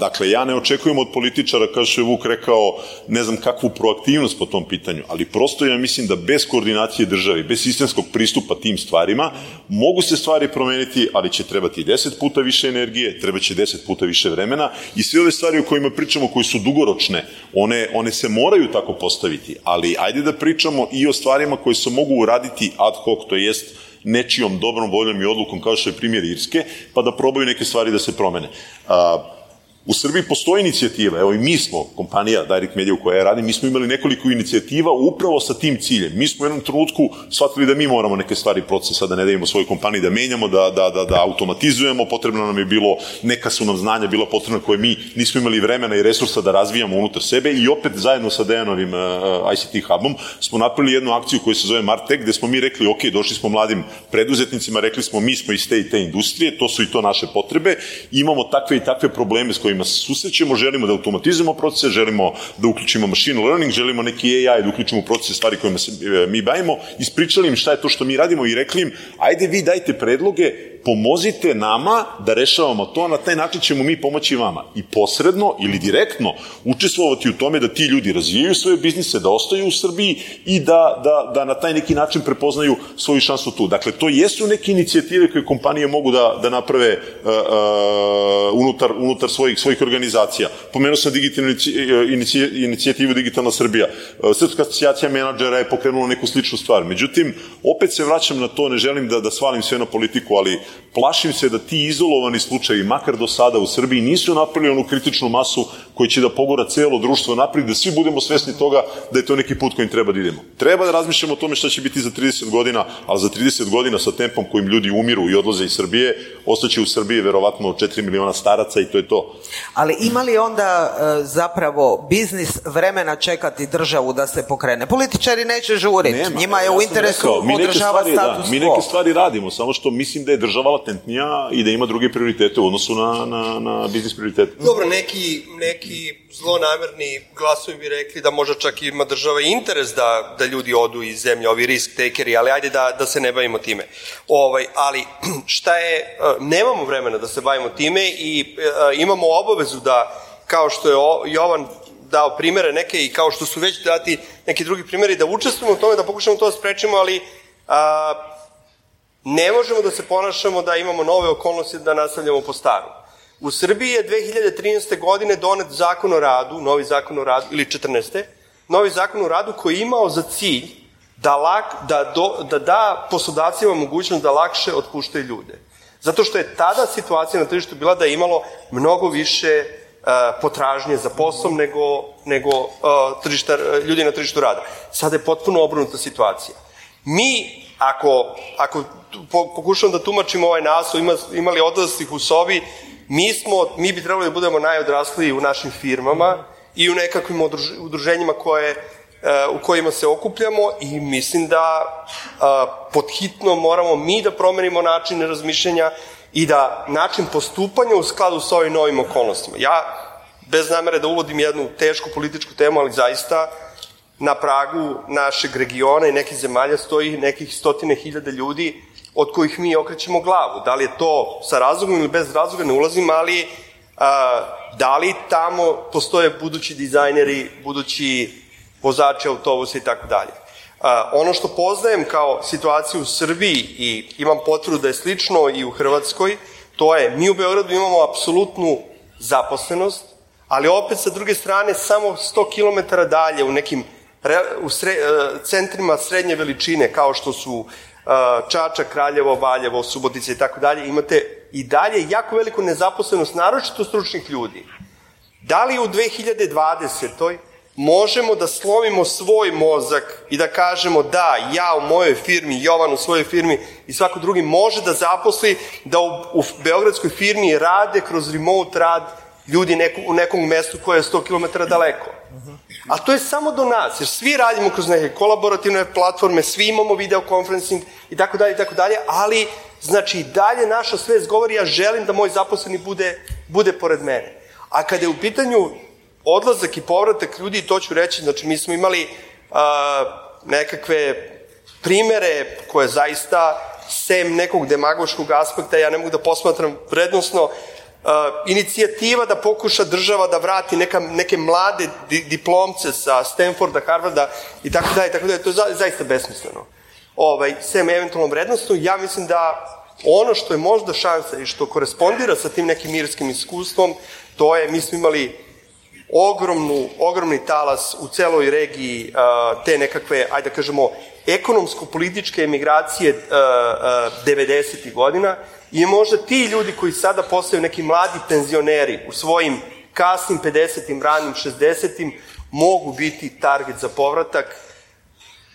Dakle, ja ne očekujem od političara, kao što je Vuk rekao, ne znam kakvu proaktivnost po tom pitanju, ali prosto ja mislim da bez koordinacije države, bez sistemskog pristupa tim stvarima, mogu se stvari promijeniti, ali će trebati deset puta više energije, treba će deset puta više vremena i sve ove stvari o kojima pričamo koje su dugoročne, one, one se moraju tako postaviti, ali ajde da pričamo i o stvarima koje se mogu uraditi ad hoc, to jest nečijom dobrom voljom i odlukom kao što je primjer Irske, pa da probaju neke stvari da se promene. U Srbiji postoji inicijativa, evo i mi smo, kompanija Direct Media u kojoj ja radim, mi smo imali nekoliko inicijativa upravo sa tim ciljem. Mi smo u jednom trenutku shvatili da mi moramo neke stvari procesa da ne dajemo svojoj kompaniji da menjamo, da, da, da, da automatizujemo, potrebno nam je bilo, neka su nam znanja bila potrebna koje mi nismo imali vremena i resursa da razvijamo unutar sebe. I opet zajedno sa Dejanovim uh, ICT hubom smo napravili jednu akciju koja se zove Martech gde smo mi rekli, ok, došli smo mladim preduzetnicima, rekli smo mi smo iz te i te industrije, to su i to naše potrebe, imamo takve i takve probleme s kojima se susrećemo, želimo da automatizujemo procese, želimo da uključimo machine learning, želimo neki AI da uključimo procese stvari kojima se e, mi bavimo, ispričali im šta je to što mi radimo i rekli im, ajde vi dajte predloge pomozite nama da rešavamo to, na taj način ćemo mi pomoći vama. I posredno ili direktno učestvovati u tome da ti ljudi razvijaju svoje biznise, da ostaju u Srbiji i da, da, da na taj neki način prepoznaju svoju šansu tu. Dakle, to jesu neke inicijative koje kompanije mogu da, da naprave uh, uh, unutar, unutar svojih, svojih organizacija. Pomenuo sam digitalnu inicijativu Digitalna Srbija. Srpska asocijacija menadžera je pokrenula neku sličnu stvar. Međutim, opet se vraćam na to, ne želim da, da svalim sve na politiku, ali plašim se da ti izolovani slučajevi, makar do sada u Srbiji, nisu napravili onu kritičnu masu koji će da pogora celo društvo naprijed, da svi budemo svesni toga da je to neki put kojim treba da idemo. Treba da razmišljamo o tome šta će biti za 30 godina, ali za 30 godina sa tempom kojim ljudi umiru i odlaze iz Srbije, ostaće u Srbiji verovatno 4 miliona staraca i to je to. Ali ima li onda e, zapravo biznis vremena čekati državu da se pokrene? Političari neće žuriti, njima je u interesu da, Mi neke stvari radimo, samo što mislim da je država latentnija i da ima druge prioritete u odnosu na, na, na biznis prioritete. Dobro, neki, neki zlonamerni glasovi bi rekli da možda čak ima država interes da, da ljudi odu iz zemlje, ovi risk takeri, ali ajde da, da se ne bavimo time. Ovaj, ali *clears throat* šta je, e, nemamo vremena da se bavimo time i e, imamo obavezu da, kao što je Jovan dao primere neke i kao što su već dati neki drugi primeri, da učestvujemo u tome, da pokušamo to da sprečimo, ali a, ne možemo da se ponašamo da imamo nove okolnosti da nastavljamo po staru. U Srbiji je 2013. godine donet zakon o radu, novi zakon o radu, ili 14. novi zakon o radu koji je imao za cilj da, lak, da, do, da da poslodavcima mogućnost da lakše otpuštaju ljude. Zato što je tada situacija na tržištu bila da je imalo mnogo više uh, potražnje za poslom nego, nego uh, tržišta, ljudi na tržištu rada. Sada je potpuno obrnuta situacija. Mi, ako, ako pokušamo da tumačimo ovaj naslov, ima, imali odraslih u sobi, mi, smo, mi bi trebali da budemo najodrasliji u našim firmama i u nekakvim udruženjima koje, uh, u kojima se okupljamo i mislim da uh, podhitno moramo mi da promenimo načine razmišljanja i da način postupanja u skladu sa ovim novim okolnostima. Ja, bez namere da uvodim jednu tešku političku temu, ali zaista na pragu našeg regiona i nekih zemalja stoji nekih stotine hiljada ljudi od kojih mi okrećemo glavu. Da li je to sa razlogom ili bez razloga, ne ulazim, ali a, da li tamo postoje budući dizajneri, budući vozači autobusa i tako dalje. Ono što poznajem kao situaciju u Srbiji i imam potvrdu da je slično i u Hrvatskoj, to je mi u Beogradu imamo apsolutnu zaposlenost, ali opet sa druge strane samo 100 km dalje u nekim u sre, e, centrima srednje veličine kao što su Čača, Kraljevo, Valjevo, Subotica i tako dalje, imate i dalje jako veliku nezaposlenost, naročito stručnih ljudi. Da li u 2020 možemo da slomimo svoj mozak i da kažemo da, ja u mojoj firmi, Jovan u svojoj firmi i svako drugi može da zaposli da u, u Beogradskoj firmi rade kroz remote rad ljudi neku, u nekom mestu koje je 100 km daleko. A to je samo do nas, jer svi radimo kroz neke kolaborativne platforme, svi imamo videokonferencing i tako dalje i tako dalje, ali znači dalje naša svest govori ja želim da moj zaposleni bude, bude pored mene. A kada je u pitanju odlazak i povratak ljudi, to ću reći, znači mi smo imali a, nekakve primere koje zaista sem nekog demagoškog aspekta, ja ne mogu da posmatram vrednostno, inicijativa da pokuša država da vrati neka, neke mlade di, diplomce sa Stanforda, Harvarda i tako dalje, tako dalje, to je za, zaista besmisleno. Ovaj, sem eventualnom vrednostnom, ja mislim da ono što je možda šansa i što korespondira sa tim nekim mirskim iskustvom, to je, mi smo imali ogromnu, ogromni talas u celoj regiji uh, te nekakve, ajde da kažemo, ekonomsko-političke emigracije uh, uh, 90. godina i možda ti ljudi koji sada postaju neki mladi penzioneri u svojim kasnim 50. ranim 60. mogu biti target za povratak,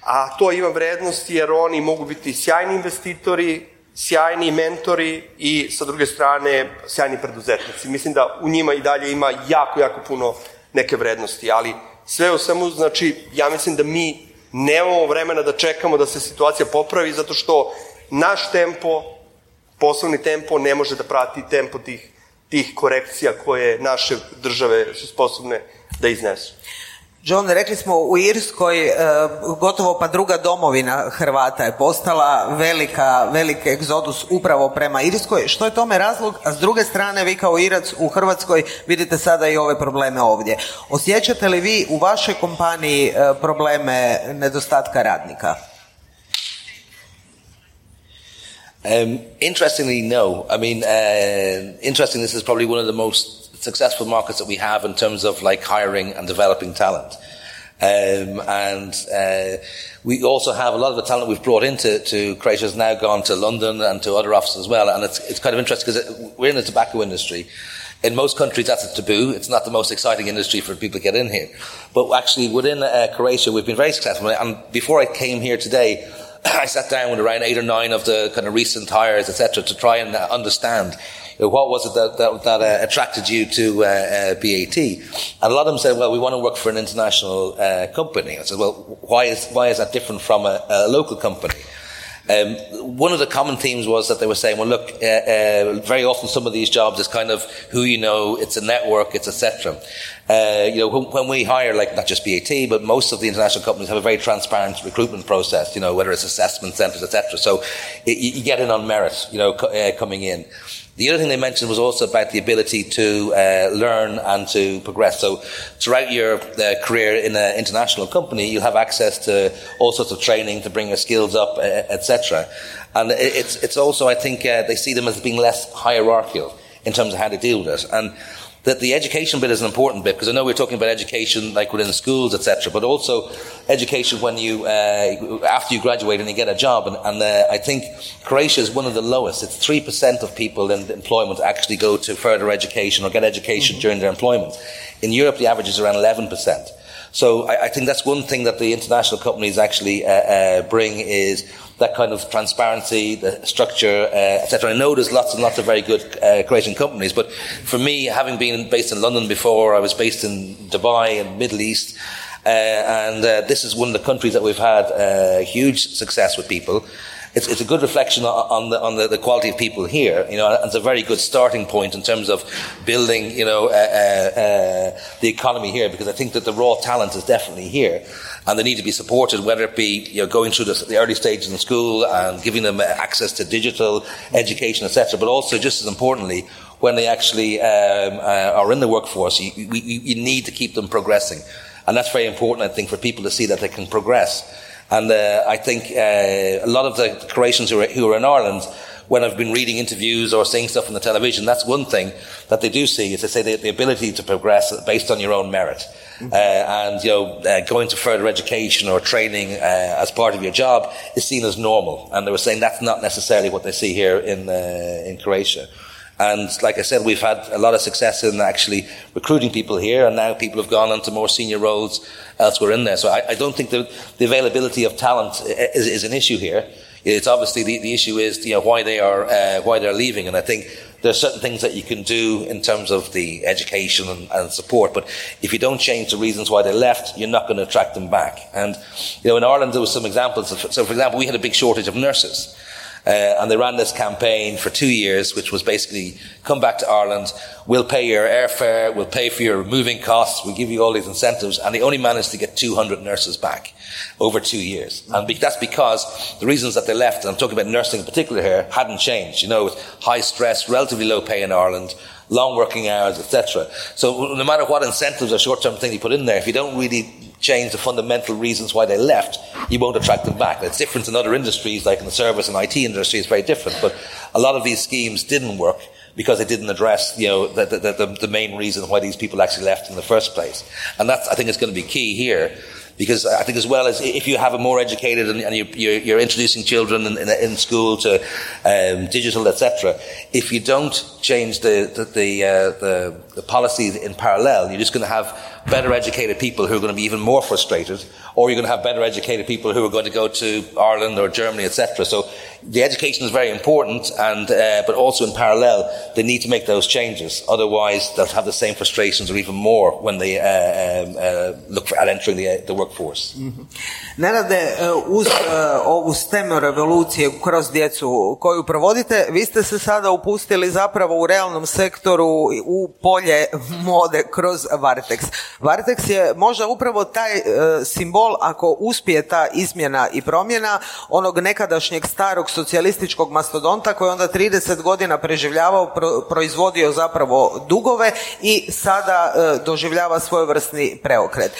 a to ima vrednost jer oni mogu biti sjajni investitori, sjajni mentori i sa druge strane sjajni preduzetnici. Mislim da u njima i dalje ima jako, jako puno neke vrednosti, ali sve u svemu, znači, ja mislim da mi nemamo vremena da čekamo da se situacija popravi, zato što naš tempo, poslovni tempo, ne može da prati tempo tih, tih korekcija koje naše države su sposobne da iznesu. John, rekli smo u Irskoj e, gotovo pa druga domovina Hrvata je postala velika, velik egzodus upravo prema Irskoj. Što je tome razlog? A s druge strane, vi kao Irac u Hrvatskoj vidite sada i ove probleme ovdje. Osjećate li vi u vašoj kompaniji e, probleme nedostatka radnika? Um, interestingly, no. I mean, uh, interestingly, this is probably one of the most successful markets that we have in terms of like hiring and developing talent. Um, and uh, we also have a lot of the talent we've brought into to Croatia has now gone to London and to other offices as well. And it's, it's kind of interesting because we're in the tobacco industry. In most countries, that's a taboo. It's not the most exciting industry for people to get in here. But actually, within uh, Croatia, we've been very successful. And before I came here today, *coughs* I sat down with around eight or nine of the kind of recent hires, etc., to try and uh, understand what was it that, that, that uh, attracted you to uh, uh, BAT? And a lot of them said, well, we want to work for an international uh, company. I said, well, why is, why is that different from a, a local company? Um, one of the common themes was that they were saying, well, look, uh, uh, very often some of these jobs is kind of who you know, it's a network, it's etc. Uh, you know, when, when, we hire, like not just BAT, but most of the international companies have a very transparent recruitment process. You know, whether it's assessment centres, etc. So it, you get in on merit. You know, uh, coming in. The other thing they mentioned was also about the ability to uh, learn and to progress. So throughout your uh, career in an international company, you'll have access to all sorts of training to bring your skills up, uh, etc. And it's, it's also, I think, uh, they see them as being less hierarchical in terms of how to deal with it. And that the education bit is an important bit because I know we're talking about education like within schools, etc., but also education when you uh, after you graduate and you get a job. And, and uh, I think Croatia is one of the lowest. It's three percent of people in employment actually go to further education or get education mm-hmm. during their employment. In Europe, the average is around eleven percent. So I, I, think that's one thing that the international companies actually uh, uh, bring is that kind of transparency, the structure, uh, etc. I know there's lots and lots of very good uh, Croatian companies, but for me, having been based in London before, I was based in Dubai and Middle East. Uh, and uh, this is one of the countries that we've had huge success with people it's, it's a good reflection on the on the, the, quality of people here. You know, and it's a very good starting point in terms of building, you know, uh, uh, uh, the economy here. Because I think that the raw talent is definitely here, and they need to be supported, whether it be you know going through the, the early stages in school and giving them access to digital education, etc. But also, just as importantly, when they actually um, uh, are in the workforce, you, you, you need to keep them progressing. And that's very important, I think, for people to see that they can progress. And uh, I think uh, a lot of the Croatians who are, who are in Ireland, when I've been reading interviews or seeing stuff on the television, that's one thing that they do see is they say the, the ability to progress based on your own merit. Mm-hmm. Uh, and you know, uh, going to further education or training uh, as part of your job is seen as normal. And they were saying that's not necessarily what they see here in uh, in Croatia. And like I said, we've had a lot of success in actually recruiting people here, and now people have gone into more senior roles elsewhere in there. So I, I don't think the, the, availability of talent is, is, an issue here. It's obviously the, the issue is you know why they are uh, why they're leaving, and I think there's certain things that you can do in terms of the education and, and, support, but if you don't change the reasons why they left, you're not going to attract them back. And you know, in Ireland there was some examples. Of, so, for example, we had a big shortage of nurses. Uh, and they ran this campaign for two years, which was basically come back to Ireland, we'll pay your airfare, we'll pay for your moving costs, we'll give you all these incentives. And they only managed to get 200 nurses back over two years. And be- that's because the reasons that they left, and I'm talking about nursing in particular here, hadn't changed. You know, with high stress, relatively low pay in Ireland, long working hours, etc. So no matter what incentives or short-term thing you put in there, if you don't really change the fundamental reasons why they left, you won't attract them back. It's different in other industries, like in the service and IT industry, it's very different. But a lot of these schemes didn't work because they didn't address, you know, the, the, the, the main reason why these people actually left in the first place. And that's, I think, is going to be key here because I think as well as if you have a more educated and, and you're, you're, introducing children in, in, in school to um, digital, etc. If you don't change the the the, uh, the, the policies in parallel, you're just going to have better educated people who are going to be even more frustrated, or you're going to have better educated people who are going to go to Ireland or Germany, etc. So the education is very important, and uh, but also in parallel, they need to make those changes. Otherwise, they'll have the same frustrations or even more when they uh, um, uh, look for, at entering the, the workforce. Mm-hmm. Nenade, uh, uz uh, ovu STEM revolucije kroz djecu koju provodite, vi ste se sada upustili zapravo u realnom sektoru u polje mode kroz Vartex. Vartex je možda upravo taj e, simbol ako uspije ta izmjena i promjena onog nekadašnjeg starog socijalističkog mastodonta koji onda 30 godina preživljavao, proizvodio zapravo dugove i sada e, doživljava svojevrsni preokret.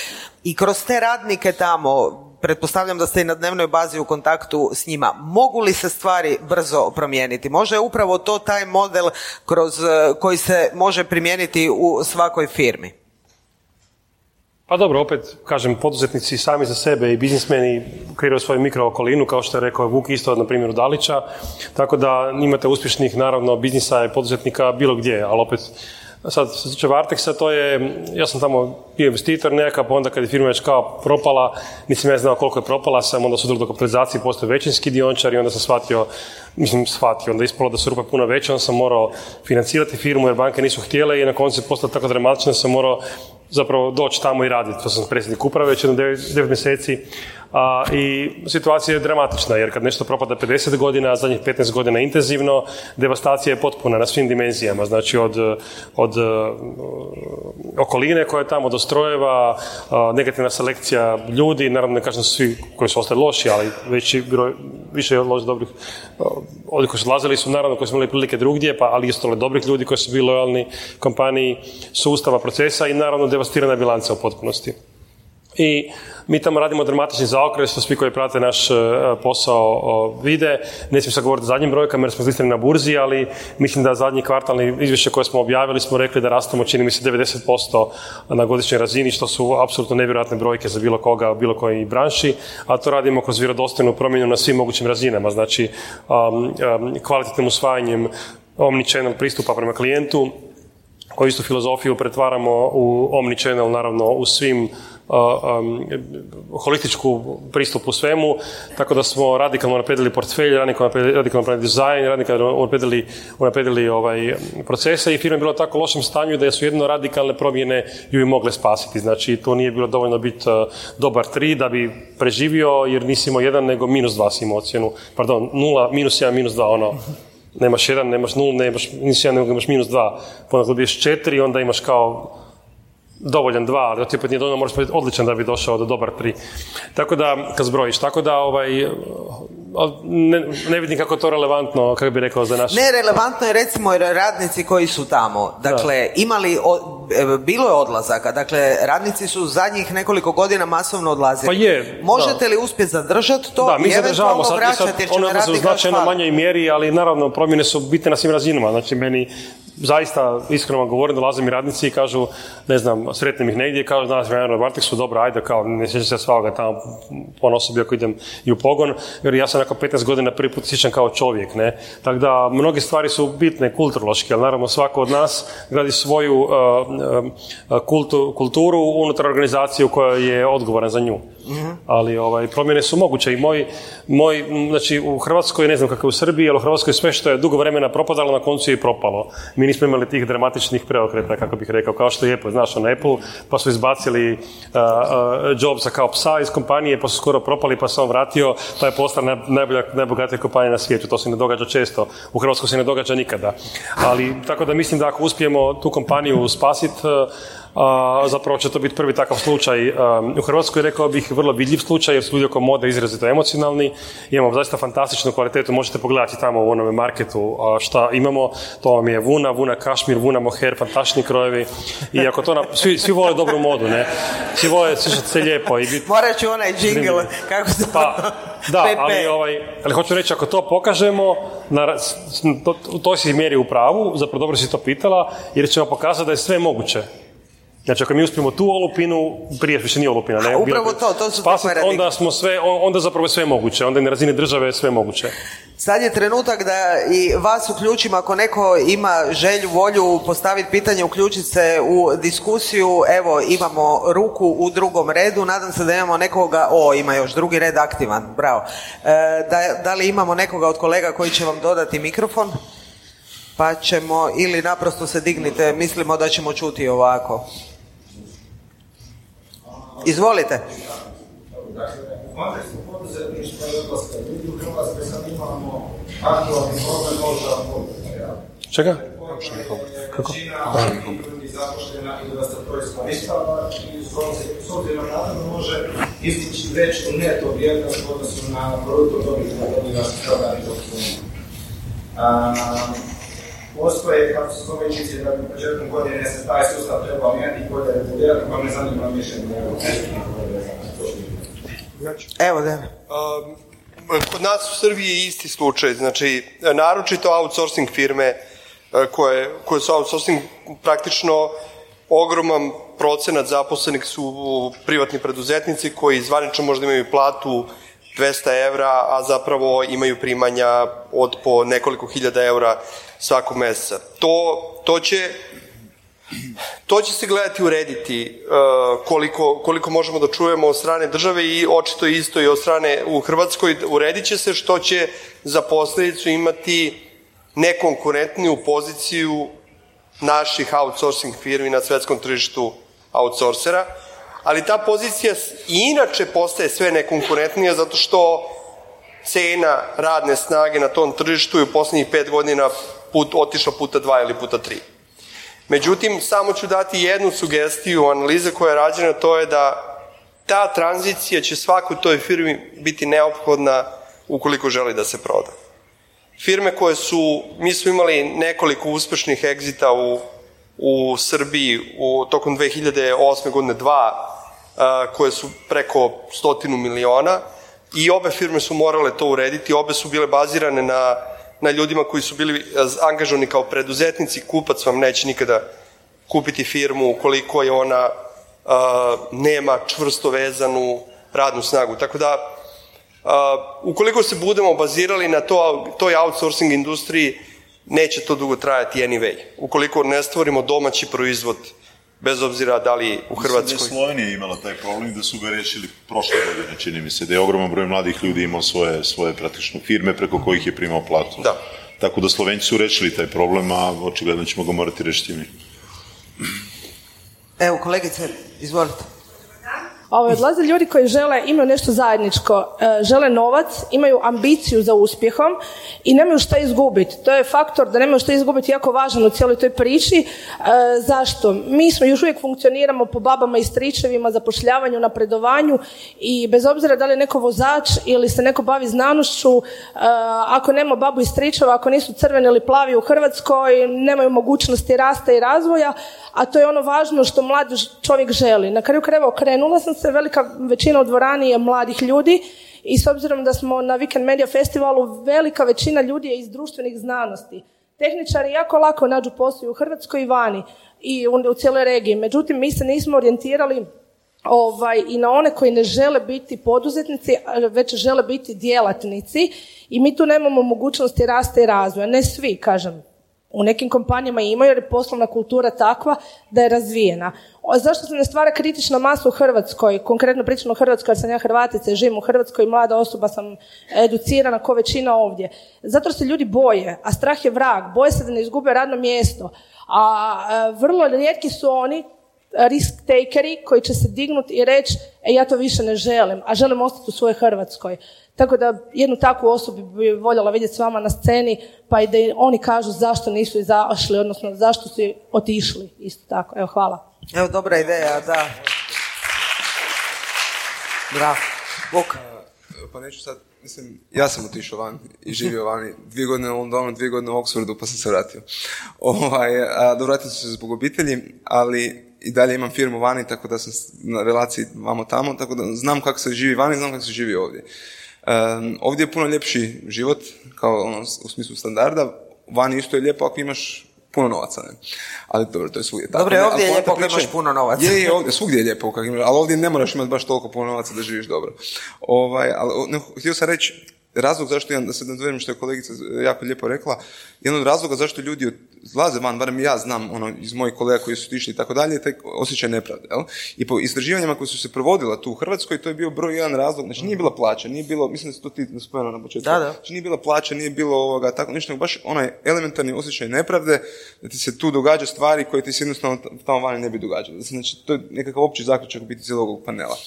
I kroz te radnike tamo, pretpostavljam da ste i na dnevnoj bazi u kontaktu s njima. Mogu li se stvari brzo promijeniti? Može je upravo to taj model kroz e, koji se može primijeniti u svakoj firmi? Pa dobro, opet, kažem, poduzetnici sami za sebe i biznismeni kreiraju svoju mikrookolinu, kao što je rekao Vuk isto na primjeru Dalića, tako da imate uspješnih, naravno, biznisa i poduzetnika bilo gdje, ali opet, sad, što se tiče Varteksa, to je, ja sam tamo bio investitor nekakav, pa onda kad je firma već kao propala, nisam ja znao koliko je propala, sam onda sudjelovao do kapitalizacije, postoje većinski diončar i onda sam shvatio, mislim shvatio, onda ispalo da su rupe puno veće, onda sam morao financirati firmu jer banke nisu htjele i na koncu je postalo tako dramatično da sam morao zapravo doći tamo i raditi. To sam predsjednik uprave već jedno 9 mjeseci. A, I situacija je dramatična, jer kad nešto propada 50 godina, zadnjih 15 godina intenzivno, devastacija je potpuna na svim dimenzijama. Znači od, od uh, okoline koja je tamo dostrojeva, uh, negativna selekcija ljudi, naravno ne kažem svi koji su ostali loši, ali veći broj, više je loš dobrih, uh, oni koji su odlazili su naravno koji su imali prilike drugdje, pa ali isto dobrih ljudi koji su bili lojalni kompaniji, sustava, procesa i naravno devastirana bilanca u potpunosti. i mi tamo radimo dramatični zaokret, što svi koji prate naš e, posao vide. Ne smijem sad govoriti o zadnjim brojkama jer smo zlistani na burzi, ali mislim da zadnji kvartalni izvješće koje smo objavili smo rekli da rastemo, čini mi se, 90% na godišnjoj razini, što su apsolutno nevjerojatne brojke za bilo koga, bilo koji branši, a to radimo kroz vjerodostojnu promjenu na svim mogućim razinama, znači kvalitetnim usvajanjem omnichannel pristupa prema klijentu, koju istu filozofiju pretvaramo u omnichannel, naravno, u svim um, holističku pristup u svemu, tako da smo radikalno naprijedili portfelj, radikalno naprijedili dizajn, radikalno naprijedili ovaj, procese i firma je bila u tako lošem stanju da su jedno radikalne promjene ju i mogle spasiti. Znači, to nije bilo dovoljno biti uh, dobar tri da bi preživio, jer nisi imao jedan, nego minus dva si imao ocjenu. Pardon, nula, minus jedan, minus dva, ono, nemaš jedan, nemaš nul, nemaš nisi jedan, imaš minus dva. Ponekad biješ četiri, onda imaš kao dovoljan dva, ali ti opet nije dovoljno, moraš biti odličan da bi došao do dobar tri. Tako da, kad zbrojiš, tako da ovaj, ne, ne vidim kako je to relevantno, kako bi rekao za naš... Ne, relevantno je recimo radnici koji su tamo. Dakle, imali, e, bilo je odlazaka, dakle, radnici su zadnjih nekoliko godina masovno odlazili. Pa je, Možete li uspjeti zadržati to da, mi i eventualno vraćati, jer će u značajno manjoj mjeri, ali naravno promjene su bitne na svim razinama. Znači, meni zaista, iskreno vam govorim, dolaze mi radnici i kažu, ne znam, sretnim ih negdje, kažu danas mi na Varteksu, dobro, ajde, kao, ne sjećam se svaga tamo po osobi ako idem i u pogon, jer ja sam nakon 15 godina prvi put sjećam kao čovjek, ne. Tako da, mnoge stvari su bitne kulturološke, ali naravno svako od nas gradi svoju uh, kulturu unutar organizacije u kojoj je odgovoran za nju. Ali ovaj, promjene su moguće i moj, moj, znači u Hrvatskoj, ne znam kako je u Srbiji, ali u Hrvatskoj sve što je dugo vremena propadalo, na koncu je i propalo. Mi nismo imali tih dramatičnih preokreta, kako bih rekao, kao što je Apple, znaš, na Apple, pa su izbacili uh, uh, Jobsa kao psa iz kompanije, pa su skoro propali, pa se on vratio, pa je postala najbolja, najbogatija kompanija na svijetu. To se ne događa često. U Hrvatskoj se ne događa nikada. Ali tako da mislim da ako uspijemo tu kompaniju spasiti, a, zapravo će to biti prvi takav slučaj u Hrvatskoj, rekao bih vrlo vidljiv slučaj jer su ljudi oko mode izrazito emocionalni, imamo zaista fantastičnu kvalitetu, možete pogledati tamo u onome marketu šta imamo, to vam je Vuna, Vuna Kašmir, Vuna Moher, fantastični krojevi. I ako to, na, svi, svi vole dobru modu, ne, svi vole svišati se lijepo i biti... Morat ću onaj jingle, kako se pa, da, ali, ovaj, ali hoću reći, ako to pokažemo, na, to, u toj si mjeri u pravu, zapravo dobro si to pitala, jer ćemo pokazati da je sve moguće. Znači, ako mi uspijemo tu olupinu, prije više nije olupina, ne? upravo to, to su spasit, onda smo sve, onda zapravo sve moguće, onda je na razini države sve moguće. Sad je trenutak da i vas uključim, ako neko ima želju, volju postaviti pitanje, uključiti se u diskusiju, evo imamo ruku u drugom redu, nadam se da imamo nekoga, o ima još drugi red aktivan, bravo. E, da, da li imamo nekoga od kolega koji će vam dodati mikrofon? Pa ćemo, ili naprosto se dignite, mislimo da ćemo čuti ovako. Izvolite. Dakle, u kontekstu poduzetništva i odlaska ljudi u Hrvatskoj sad imamo aktualni problem možda Čega? Kako? ljudi i da se to iskorištava i s obzirom na to može istići veću neto vrijednost u odnosu na bruto dobit dobiva Postoje, kako su spomenuti, da bi početkom godine se taj sustav trebao mijenjati i bolje regulirati, pa me zanima mišljenje Evo da. Um, kod nas u Srbiji je isti slučaj, znači naročito outsourcing firme uh, koje, koje su outsourcing praktično ogroman procenat zaposlenih su privatni preduzetnici koji zvanično možda imaju platu 200 evra, a zapravo imaju primanja od po nekoliko hiljada evra svakog meseca. To, to će to će se gledati urediti uh, koliko, koliko možemo da čujemo od strane države i očito isto i od strane u Hrvatskoj. Uredit će se što će za posljedicu imati nekonkurentniju poziciju naših outsourcing firmi na svetskom tržištu outsourcera, ali ta pozicija inače postaje sve nekonkurentnija zato što cena radne snage na tom tržištu je u posljednjih pet godina put, otišla puta dva ili puta tri. Međutim, samo ću dati jednu sugestiju analize koja je rađena, to je da ta tranzicija će svakoj toj firmi biti neophodna ukoliko želi da se proda. Firme koje su, mi smo imali nekoliko uspešnih egzita u, u Srbiji u tokom 2008. godine dva koje su preko stotinu miliona i obe firme su morale to urediti, obe su bile bazirane na, na ljudima koji su bili angažovani kao preduzetnici, kupac vam neće nikada kupiti firmu ukoliko je ona nema čvrsto vezanu radnu snagu. Tako da, ukoliko se budemo bazirali na to, toj outsourcing industriji, neće to dugo trajati anyway. Ukoliko ne stvorimo domaći proizvod, bez obzira da li u Hrvatskoj... Mislim da je Slovenija imala taj problem da su ga rešili prošle godine, čini mi se, da je ogroman broj mladih ljudi imao svoje, svoje praktično firme preko kojih je primao platu. Da. Tako da Slovenci su rešili taj problem, a očigledno ćemo ga morati rešiti mi. Evo, kolegice, izvolite. Ovo, odlaze ljudi koji žele, imaju nešto zajedničko, e, žele novac, imaju ambiciju za uspjehom i nemaju šta izgubiti. To je faktor da nemaju šta izgubiti jako važan u cijeloj toj priči. E, zašto? Mi smo još uvijek funkcioniramo po babama i stričevima, zapošljavanju, napredovanju i bez obzira da li je neko vozač ili se neko bavi znanošću, e, ako nema babu i stričeva, ako nisu crveni ili plavi u Hrvatskoj, nemaju mogućnosti rasta i razvoja, a to je ono važno što mlad čovjek želi. Na kraju krajeva okrenula sam se, velika većina u dvorani je mladih ljudi i s obzirom da smo na Weekend Media Festivalu, velika većina ljudi je iz društvenih znanosti. Tehničari jako lako nađu posao u Hrvatskoj i vani i u, u cijeloj regiji. Međutim, mi se nismo orijentirali ovaj, i na one koji ne žele biti poduzetnici, već žele biti djelatnici i mi tu nemamo mogućnosti rasta i razvoja. Ne svi, kažem, u nekim kompanijama imaju jer je poslovna kultura takva da je razvijena. O, zašto se ne stvara kritična masa u Hrvatskoj? Konkretno pričam o Hrvatskoj jer sam ja Hrvatica živim u Hrvatskoj mlada osoba sam educirana ko većina ovdje. Zato se ljudi boje, a strah je vrag. Boje se da ne izgube radno mjesto. A vrlo rijetki su oni risk takeri koji će se dignuti i reći e ja to više ne želim, a želim ostati u svojoj Hrvatskoj. Tako da jednu takvu osobu bi voljela vidjeti s vama na sceni, pa i da oni kažu zašto nisu izašli, odnosno zašto su otišli. Isto tako. Evo, hvala. Evo, dobra ideja, da. Bravo. Vuk. Pa neću sad, mislim, ja sam otišao van i živio vani. Dvije godine u Londonu, dvije godine u Oxfordu, pa sam se vratio. Ovaj, a, vratio sam se zbog obitelji, ali i dalje imam firmu vani, tako da sam na relaciji vamo tamo, tako da znam kako se živi vani, znam kako se živi ovdje. Um, ovdje je puno ljepši život, kao ono, u smislu standarda, vani isto je lijepo ako imaš puno novaca. Ne? Ali dobro, to je svugdje tako. Dobro, ovdje je lijepo ako imaš puno novaca. Je, je, ovdje, svugdje je lijepo ako imaš, ali ovdje ne moraš imati baš toliko puno novaca da živiš dobro. Ovaj, ali, ne, htio sam reći, razlog zašto, ja, da se nadverim što je kolegica jako lijepo rekla, jedan od razloga zašto ljudi odlaze van, barem ja znam ono, iz mojih kolega koji su tišli i tako dalje, taj osjećaj nepravde. Jel? I po istraživanjima koji su se provodila tu u Hrvatskoj, to je bio broj jedan razlog, znači nije bila plaća, nije bilo, mislim da se to ti spomenuo na početku, da, da. Znači nije bila plaća, nije bilo ovoga, tako ništa, baš onaj elementarni osjećaj nepravde, da ti se tu događa stvari koje ti se jednostavno tamo vani ne bi događale. Znači, to je nekakav opći zaključak biti cijelog panela.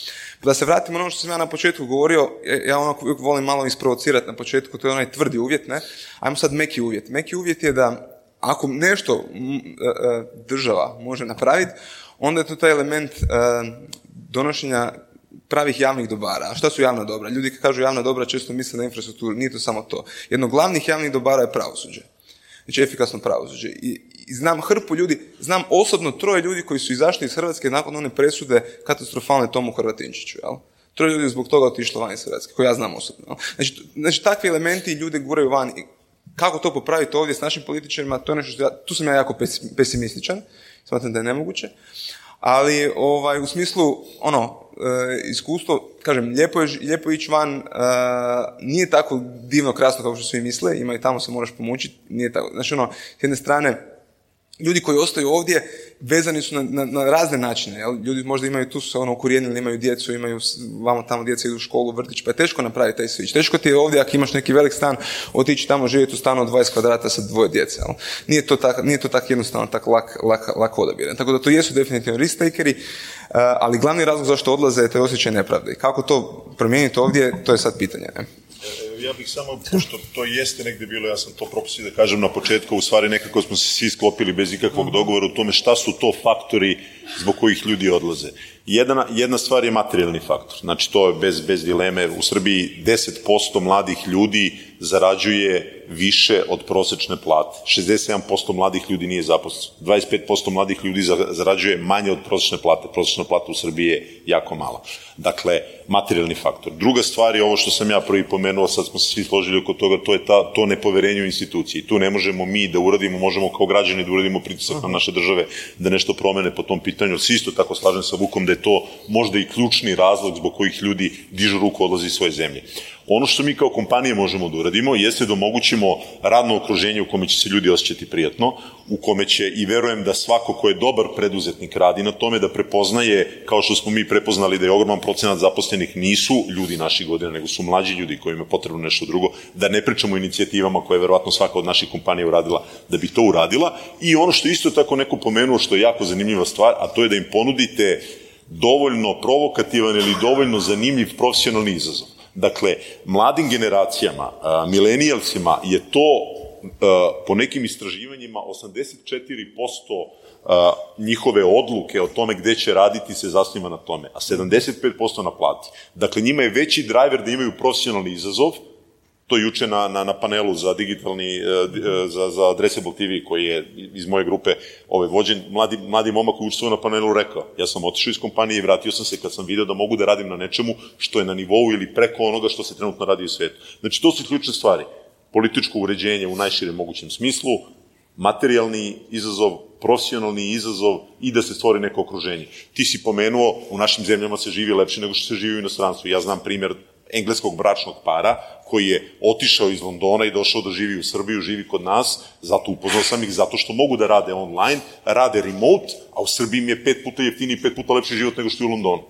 Da se vratimo na ono što sam ja na početku govorio, ja onako uvijek volim malo isprovocirati na početku, to je onaj tvrdi uvjet, ne? Ajmo sad meki uvjet. Meki uvjet je da ako nešto e, e, država može napraviti, onda je to taj element e, donošenja pravih javnih dobara. A šta su javna dobra? Ljudi kad kažu javna dobra često misle na infrastrukturu, nije to samo to. Jedno od glavnih javnih dobara je pravosuđe. Znači efikasno pravosuđe. I, I, znam hrpu ljudi, znam osobno troje ljudi koji su izašli iz Hrvatske nakon one presude katastrofalne Tomu Hrvatinčiću. Jel? Troje ljudi zbog toga otišlo van iz Hrvatske, koje ja znam osobno. Znači, znači takvi elementi ljude guraju van. Kako to popraviti ovdje s našim političarima, to je nešto što ja, tu sam ja jako pesimističan, smatram da je nemoguće. Ali ovaj, u smislu, ono, e, iskustvo, kažem, lijepo je, lijepo ići van, e, nije tako divno krasno kao što svi misle, ima i tamo se moraš pomučiti, nije tako, znači ono, s jedne strane, ljudi koji ostaju ovdje vezani su na, na, na razne načine. Jel? Ljudi možda imaju tu se ono ukorijenili, imaju djecu, imaju vamo tamo djeca idu u školu, vrtić, pa je teško napraviti taj switch. Teško ti je ovdje ako imaš neki velik stan, otići tamo živjeti u stanu od 20 kvadrata sa dvoje djece. Jel? Nije to tako nije to tak jednostavno, tako lak, lak, lak odabir. Tako da to jesu definitivno risk takeri, eh, ali glavni razlog zašto odlaze je taj osjećaj nepravde. Kako to promijeniti ovdje, to je sad pitanje. Ne? Ja bih samo, pošto to jeste negdje bilo, ja sam to propustio da kažem na početku, u stvari nekako smo se svi sklopili bez ikakvog dogovora u tome šta su to faktori zbog kojih ljudi odlaze. Jedna, jedna stvar je materijalni faktor, znači to je bez, bez dileme. U Srbiji 10% mladih ljudi zarađuje više od prosečne plate. 67% mladih ljudi nije zaposleno. 25% mladih ljudi zarađuje manje od prosečne plate. Prosečna plata u Srbiji je jako mala. Dakle, materijalni faktor. Druga stvar je ovo što sam ja prvi pomenuo, sad smo se svi složili oko toga, to je ta, to nepoverenje u instituciji. Tu ne možemo mi da uradimo, možemo kao građani da uradimo pritisak na naše države da nešto promene po tom pitanju. Svi isto tako slažem sa Vukom da je to možda i ključni razlog zbog kojih ljudi dižu ruku odlazi iz svoje zemlje. Ono što mi kao kompanije možemo da uradimo jeste da omogućimo radno okruženje u kome će se ljudi osjećati prijatno, u kome će i verujem da svako ko je dobar preduzetnik radi na tome da prepoznaje, kao što smo mi prepoznali da je ogroman procenat zaposlenih nisu ljudi naših godina, nego su mlađi ljudi koji imaju potrebno nešto drugo, da ne pričamo o inicijativama koje je verovatno svaka od naših kompanija uradila da bi to uradila i ono što isto tako neko pomenuo što je jako zanimljiva stvar, a to je da im ponudite dovoljno provokativan ili dovoljno zanimljiv profesionalni izazov. Dakle, mladim generacijama, milenijalsima je to po nekim istraživanjima 84% njihove odluke o tome gde će raditi se zasniva na tome, a 75% na plati. Dakle, njima je veći driver da imaju profesionalni izazov, to juče na, na, na panelu za digitalni, e, e, za, za Addressable TV koji je iz moje grupe ovaj, vođen, mladi, mladi momak koji učestvuje na panelu rekao, ja sam otišao iz kompanije i vratio sam se kad sam video da mogu da radim na nečemu što je na nivou ili preko onoga što se trenutno radi u svetu. Znači, to su ključne stvari. Političko uređenje u najširem mogućem smislu, materijalni izazov, profesionalni izazov i da se stvori neko okruženje. Ti si pomenuo, u našim zemljama se živi lepše nego što se živi u inostranstvu. Ja znam primer engleskog bračnog para koji je otišao iz Londona i došao da živi u Srbiju, živi kod nas, zato upoznao sam ih, zato što mogu da rade online, rade remote, a u Srbiji mi je pet puta jeftini pet puta lepši život nego što je u Londonu.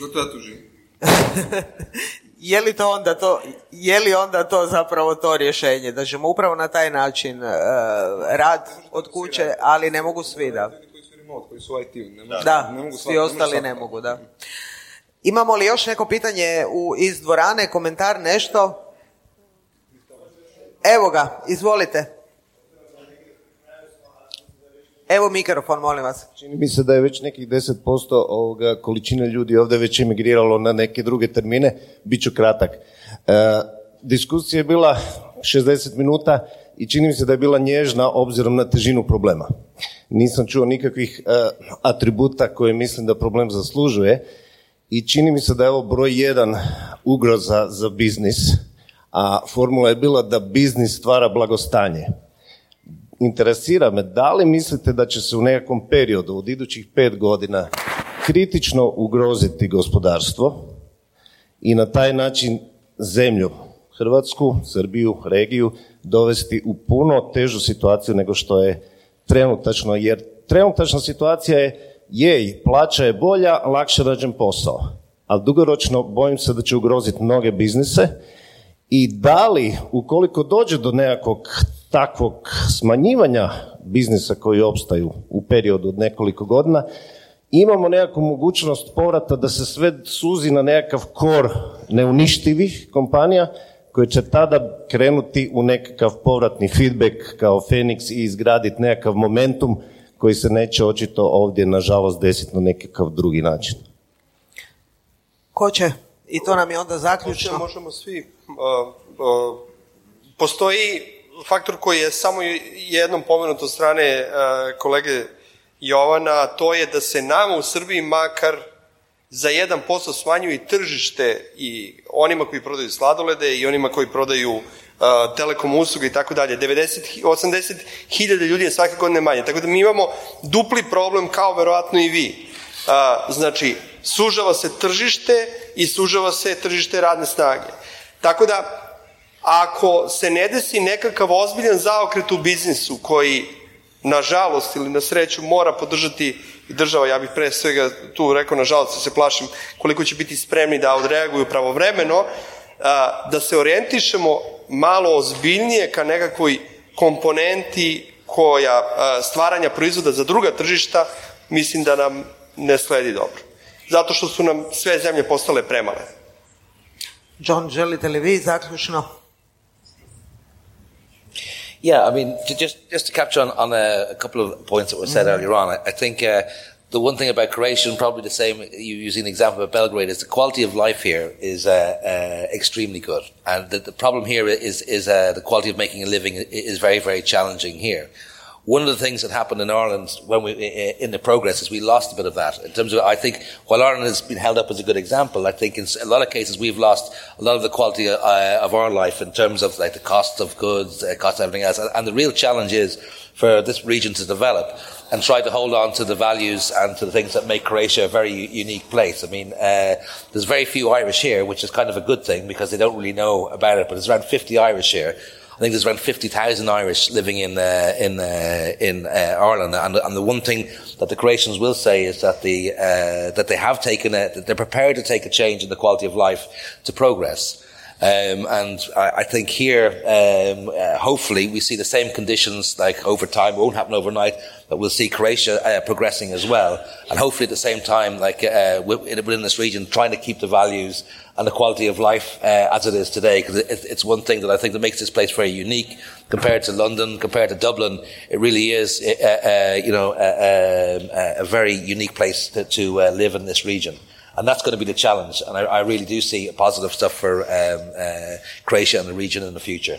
Zato ja tu živim. *laughs* je li to onda to, je li onda to zapravo to rješenje, da ćemo upravo na taj način uh, rad od kuće, ali ne mogu svi, da. Koji su remote, koji su IT, ne mogu, da, ne mogu svi ostali ne mogu, da. Imamo li još neko pitanje u, iz dvorane, komentar, nešto? Evo ga, izvolite. Evo mikrofon, molim vas. Čini mi se da je već nekih 10% ovoga količine ljudi ovdje već emigriralo na neke druge termine. Biću kratak. E, diskusija je bila 60 minuta i čini mi se da je bila nježna obzirom na težinu problema. Nisam čuo nikakvih e, atributa koje mislim da problem zaslužuje i čini mi se da je ovo broj jedan ugroza za biznis, a formula je bila da biznis stvara blagostanje. Interesira me, da li mislite da će se u nekakvom periodu od idućih pet godina kritično ugroziti gospodarstvo i na taj način zemlju, Hrvatsku, Srbiju, regiju, dovesti u puno težu situaciju nego što je trenutačno, jer trenutačna situacija je jej, plaća je bolja, lakše rađen posao. Ali dugoročno bojim se da će ugroziti mnoge biznise i da li, ukoliko dođe do nekakvog takvog smanjivanja biznisa koji opstaju u periodu od nekoliko godina, imamo nekakvu mogućnost povrata da se sve suzi na nekakav kor neuništivih kompanija koje će tada krenuti u nekakav povratni feedback kao Fenix i izgraditi nekakav momentum koji se neće očito ovdje, nažalost, desiti na nekakav drugi način. Ko će? I to nam je onda zaključno. Možemo svi. Uh, uh, postoji faktor koji je samo jednom pomenut od strane uh, kolege Jovana, to je da se nama u Srbiji makar za 1% smanjuje i tržište i onima koji prodaju sladolede i onima koji prodaju telekom usluga i tako dalje. 90, 80 hiljada ljudi je svake godine manje. Tako da mi imamo dupli problem kao verovatno i vi. Znači, sužava se tržište i sužava se tržište radne snage. Tako da, ako se ne desi nekakav ozbiljan zaokret u biznisu koji, nažalost ili na sreću, mora podržati država, ja bih pre svega tu rekao, nažalost, se plašim koliko će biti spremni da odreaguju pravovremeno, da se orijentišemo malo ozbiljnije ka nekakvoj komponenti koja stvaranja proizvoda za druga tržišta, mislim da nam ne sledi dobro. Zato što su nam sve zemlje postale premale. John, želite li vi zaključno? Yeah, I mean, to just just to capture on, on a, couple of points that were said Mhm. earlier on, I, I think uh, the one thing about Croatia, probably the same, you using the example of Belgrade, is the quality of life here is uh, uh, extremely good, and the, the problem here is is uh, the quality of making a living is very very challenging here. One of the things that happened in Ireland when we in the progress is we lost a bit of that. In terms of, I think, while Ireland has been held up as a good example, I think in a lot of cases we've lost a lot of the quality uh, of our life in terms of like the cost of goods, cost of everything else. And the real challenge is for this region to develop and try to hold on to the values and to the things that make Croatia a very unique place. I mean, uh, there's very few Irish here, which is kind of a good thing because they don't really know about it. But there's around 50 Irish here. I think there's around 50,000 Irish living in uh, in uh, in uh, Ireland, and, and the one thing that the Croatians will say is that the uh, that they have taken a, that they're prepared to take a change in the quality of life to progress. Um, and I, I think here, um, uh, hopefully, we see the same conditions like over time. It won't happen overnight, we'll see Croatia uh, progressing as well. And hopefully, at the same time, like uh, within this region, trying to keep the values and the quality of life uh, as it is today, because it's one thing that I think that makes this place very unique compared to London, compared to Dublin. It really is, you know, uh, um, a very unique place to, to live in this region. And that's going to be the challenge. And I, I really do see positive stuff for um, uh, Croatia and the region in the future.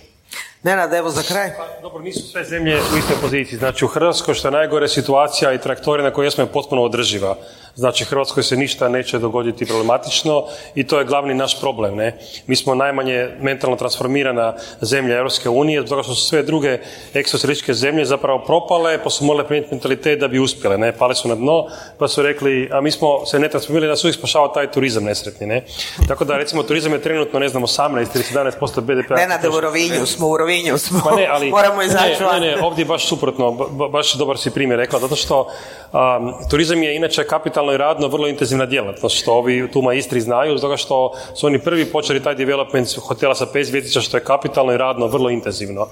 Nenad, evo za kraj. Dobro, nisu sve zemlje u istoj poziciji. Znači u Hrvatskoj što je najgore situacija i traktori na kojoj smo je potpuno održiva. Znači Hrvatskoj se ništa neće dogoditi problematično i to je glavni naš problem. Ne? Mi smo najmanje mentalno transformirana zemlja Europske unije, zbog toga što su sve druge eksoteričke zemlje zapravo propale, pa su morale promijeniti mentalitet da bi uspjele. Ne? Pale su na dno, pa su rekli, a mi smo se ne transformirali, da su uvijek spašava taj turizam nesretni. Ne? Tako da recimo turizam je trenutno, ne znam, 18 ili 17% BDP-a. Nenade, u Rovinju smo, u Rovinju smo. Pa ne, ali, Moramo izaći ne, ne, ne, ovdje je baš suprotno, ba- ba- baš dobar si primjer rekla, zato što um, turizam je inače kapitalno i radno vrlo intenzivna djelatnost, što ovi tu u Istri znaju, zato što su oni prvi počeli taj development hotela sa pet zvjezdica, što je kapitalno i radno vrlo intenzivno.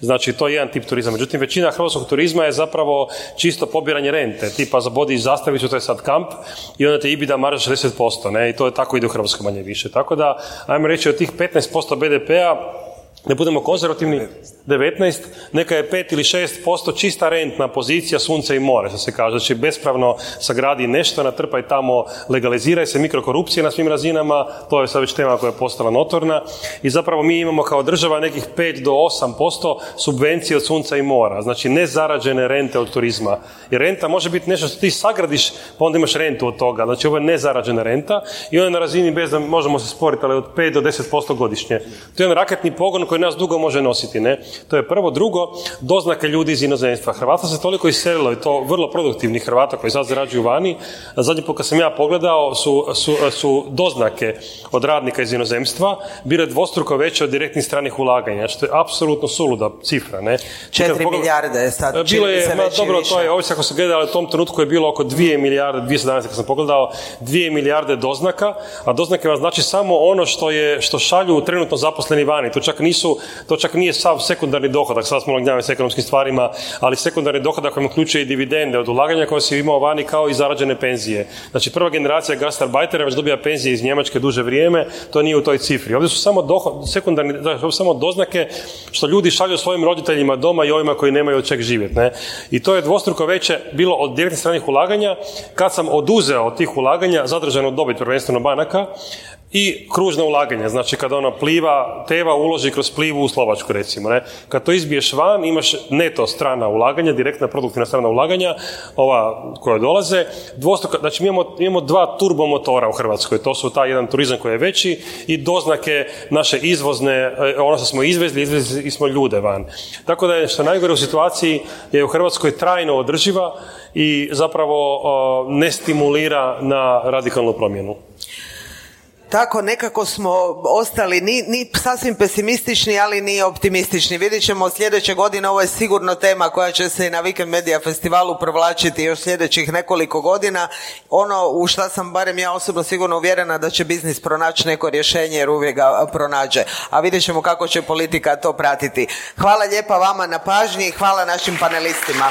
Znači, to je jedan tip turizma. Međutim, većina hrvatskog turizma je zapravo čisto pobiranje rente, tipa zabodi zastavicu, to je sad kamp, i onda te ibida marža 60%, ne, i to je tako ide u Hrvatskoj manje više. Tako da, ajmo reći, od tih 15% BDP-a, ne budemo konzervativni, 19, neka je 5 ili 6% čista rentna pozicija sunce i more, što se kaže. Znači, bespravno sagradi nešto, natrpaj tamo, legaliziraj se, mikrokorupcije na svim razinama, to je sad već tema koja je postala notorna. I zapravo mi imamo kao država nekih 5 do 8% subvencije od sunca i mora, znači nezarađene rente od turizma. Jer renta može biti nešto što ti sagradiš, pa onda imaš rentu od toga. Znači, ovo je nezarađena renta i ona je na razini bez da možemo se sporiti, ali od 5 do 10% godišnje. To je jedan raketni pogon koji nas dugo može nositi, ne? To je prvo. Drugo, doznake ljudi iz inozemstva. Hrvata se toliko iselilo i to vrlo produktivnih Hrvata koji sad zarađuju vani. A Zadnji put kad sam ja pogledao su, su, su doznake od radnika iz inozemstva bile dvostruko veće od direktnih stranih ulaganja, što je apsolutno suluda cifra, ne? Četiri milijarde je sad, Bilo čini mi je, ma, dobro, to je, ovisi ako se gleda, ali u tom trenutku je bilo oko 2 milijarde, 2017. kad sam pogledao, 2 milijarde doznaka, a doznake vam znači samo ono što je, što šalju trenutno zaposleni vani. To čak nisu, to čak nije sav sekundarni dohodak, sad smo gnjavili s ekonomskim stvarima, ali sekundarni dohodak vam uključuje i dividende od ulaganja koje si imao vani kao i zarađene penzije. Znači prva generacija gastarbajtera već dobija penzije iz Njemačke duže vrijeme, to nije u toj cifri. Ovdje su samo doho- sekundarni, su samo doznake što ljudi šalju svojim roditeljima doma i ovima koji nemaju od čeg živjeti. Ne? I to je dvostruko veće bilo od direktnih stranih ulaganja. Kad sam oduzeo od tih ulaganja zadržanu dobit prvenstveno banaka i kružna ulaganja. Znači kad ono pliva, teva uloži kroz plivu u Slovačku recimo. Ne? Kad to izbiješ van imaš neto strana ulaganja, direktna produktivna strana ulaganja, ova koja dolaze, dvostruko, znači mi imamo, imamo dva turbomotora u Hrvatskoj, to su taj jedan turizam koji je veći i doznake naše izvozne, e, ono što smo izvezli, izvezli smo ljude van. Tako da je što najgore u situaciji je u Hrvatskoj trajno održiva i zapravo ne stimulira na radikalnu promjenu. Tako, nekako smo ostali ni, ni sasvim pesimistični, ali ni optimistični. Vidjet ćemo sljedeće godine, ovo je sigurno tema koja će se i na Weekend Media festivalu provlačiti još sljedećih nekoliko godina. Ono u šta sam barem ja osobno sigurno uvjerena da će biznis pronaći neko rješenje jer uvijek ga pronađe. A vidjet ćemo kako će politika to pratiti. Hvala lijepa vama na pažnji i hvala našim panelistima.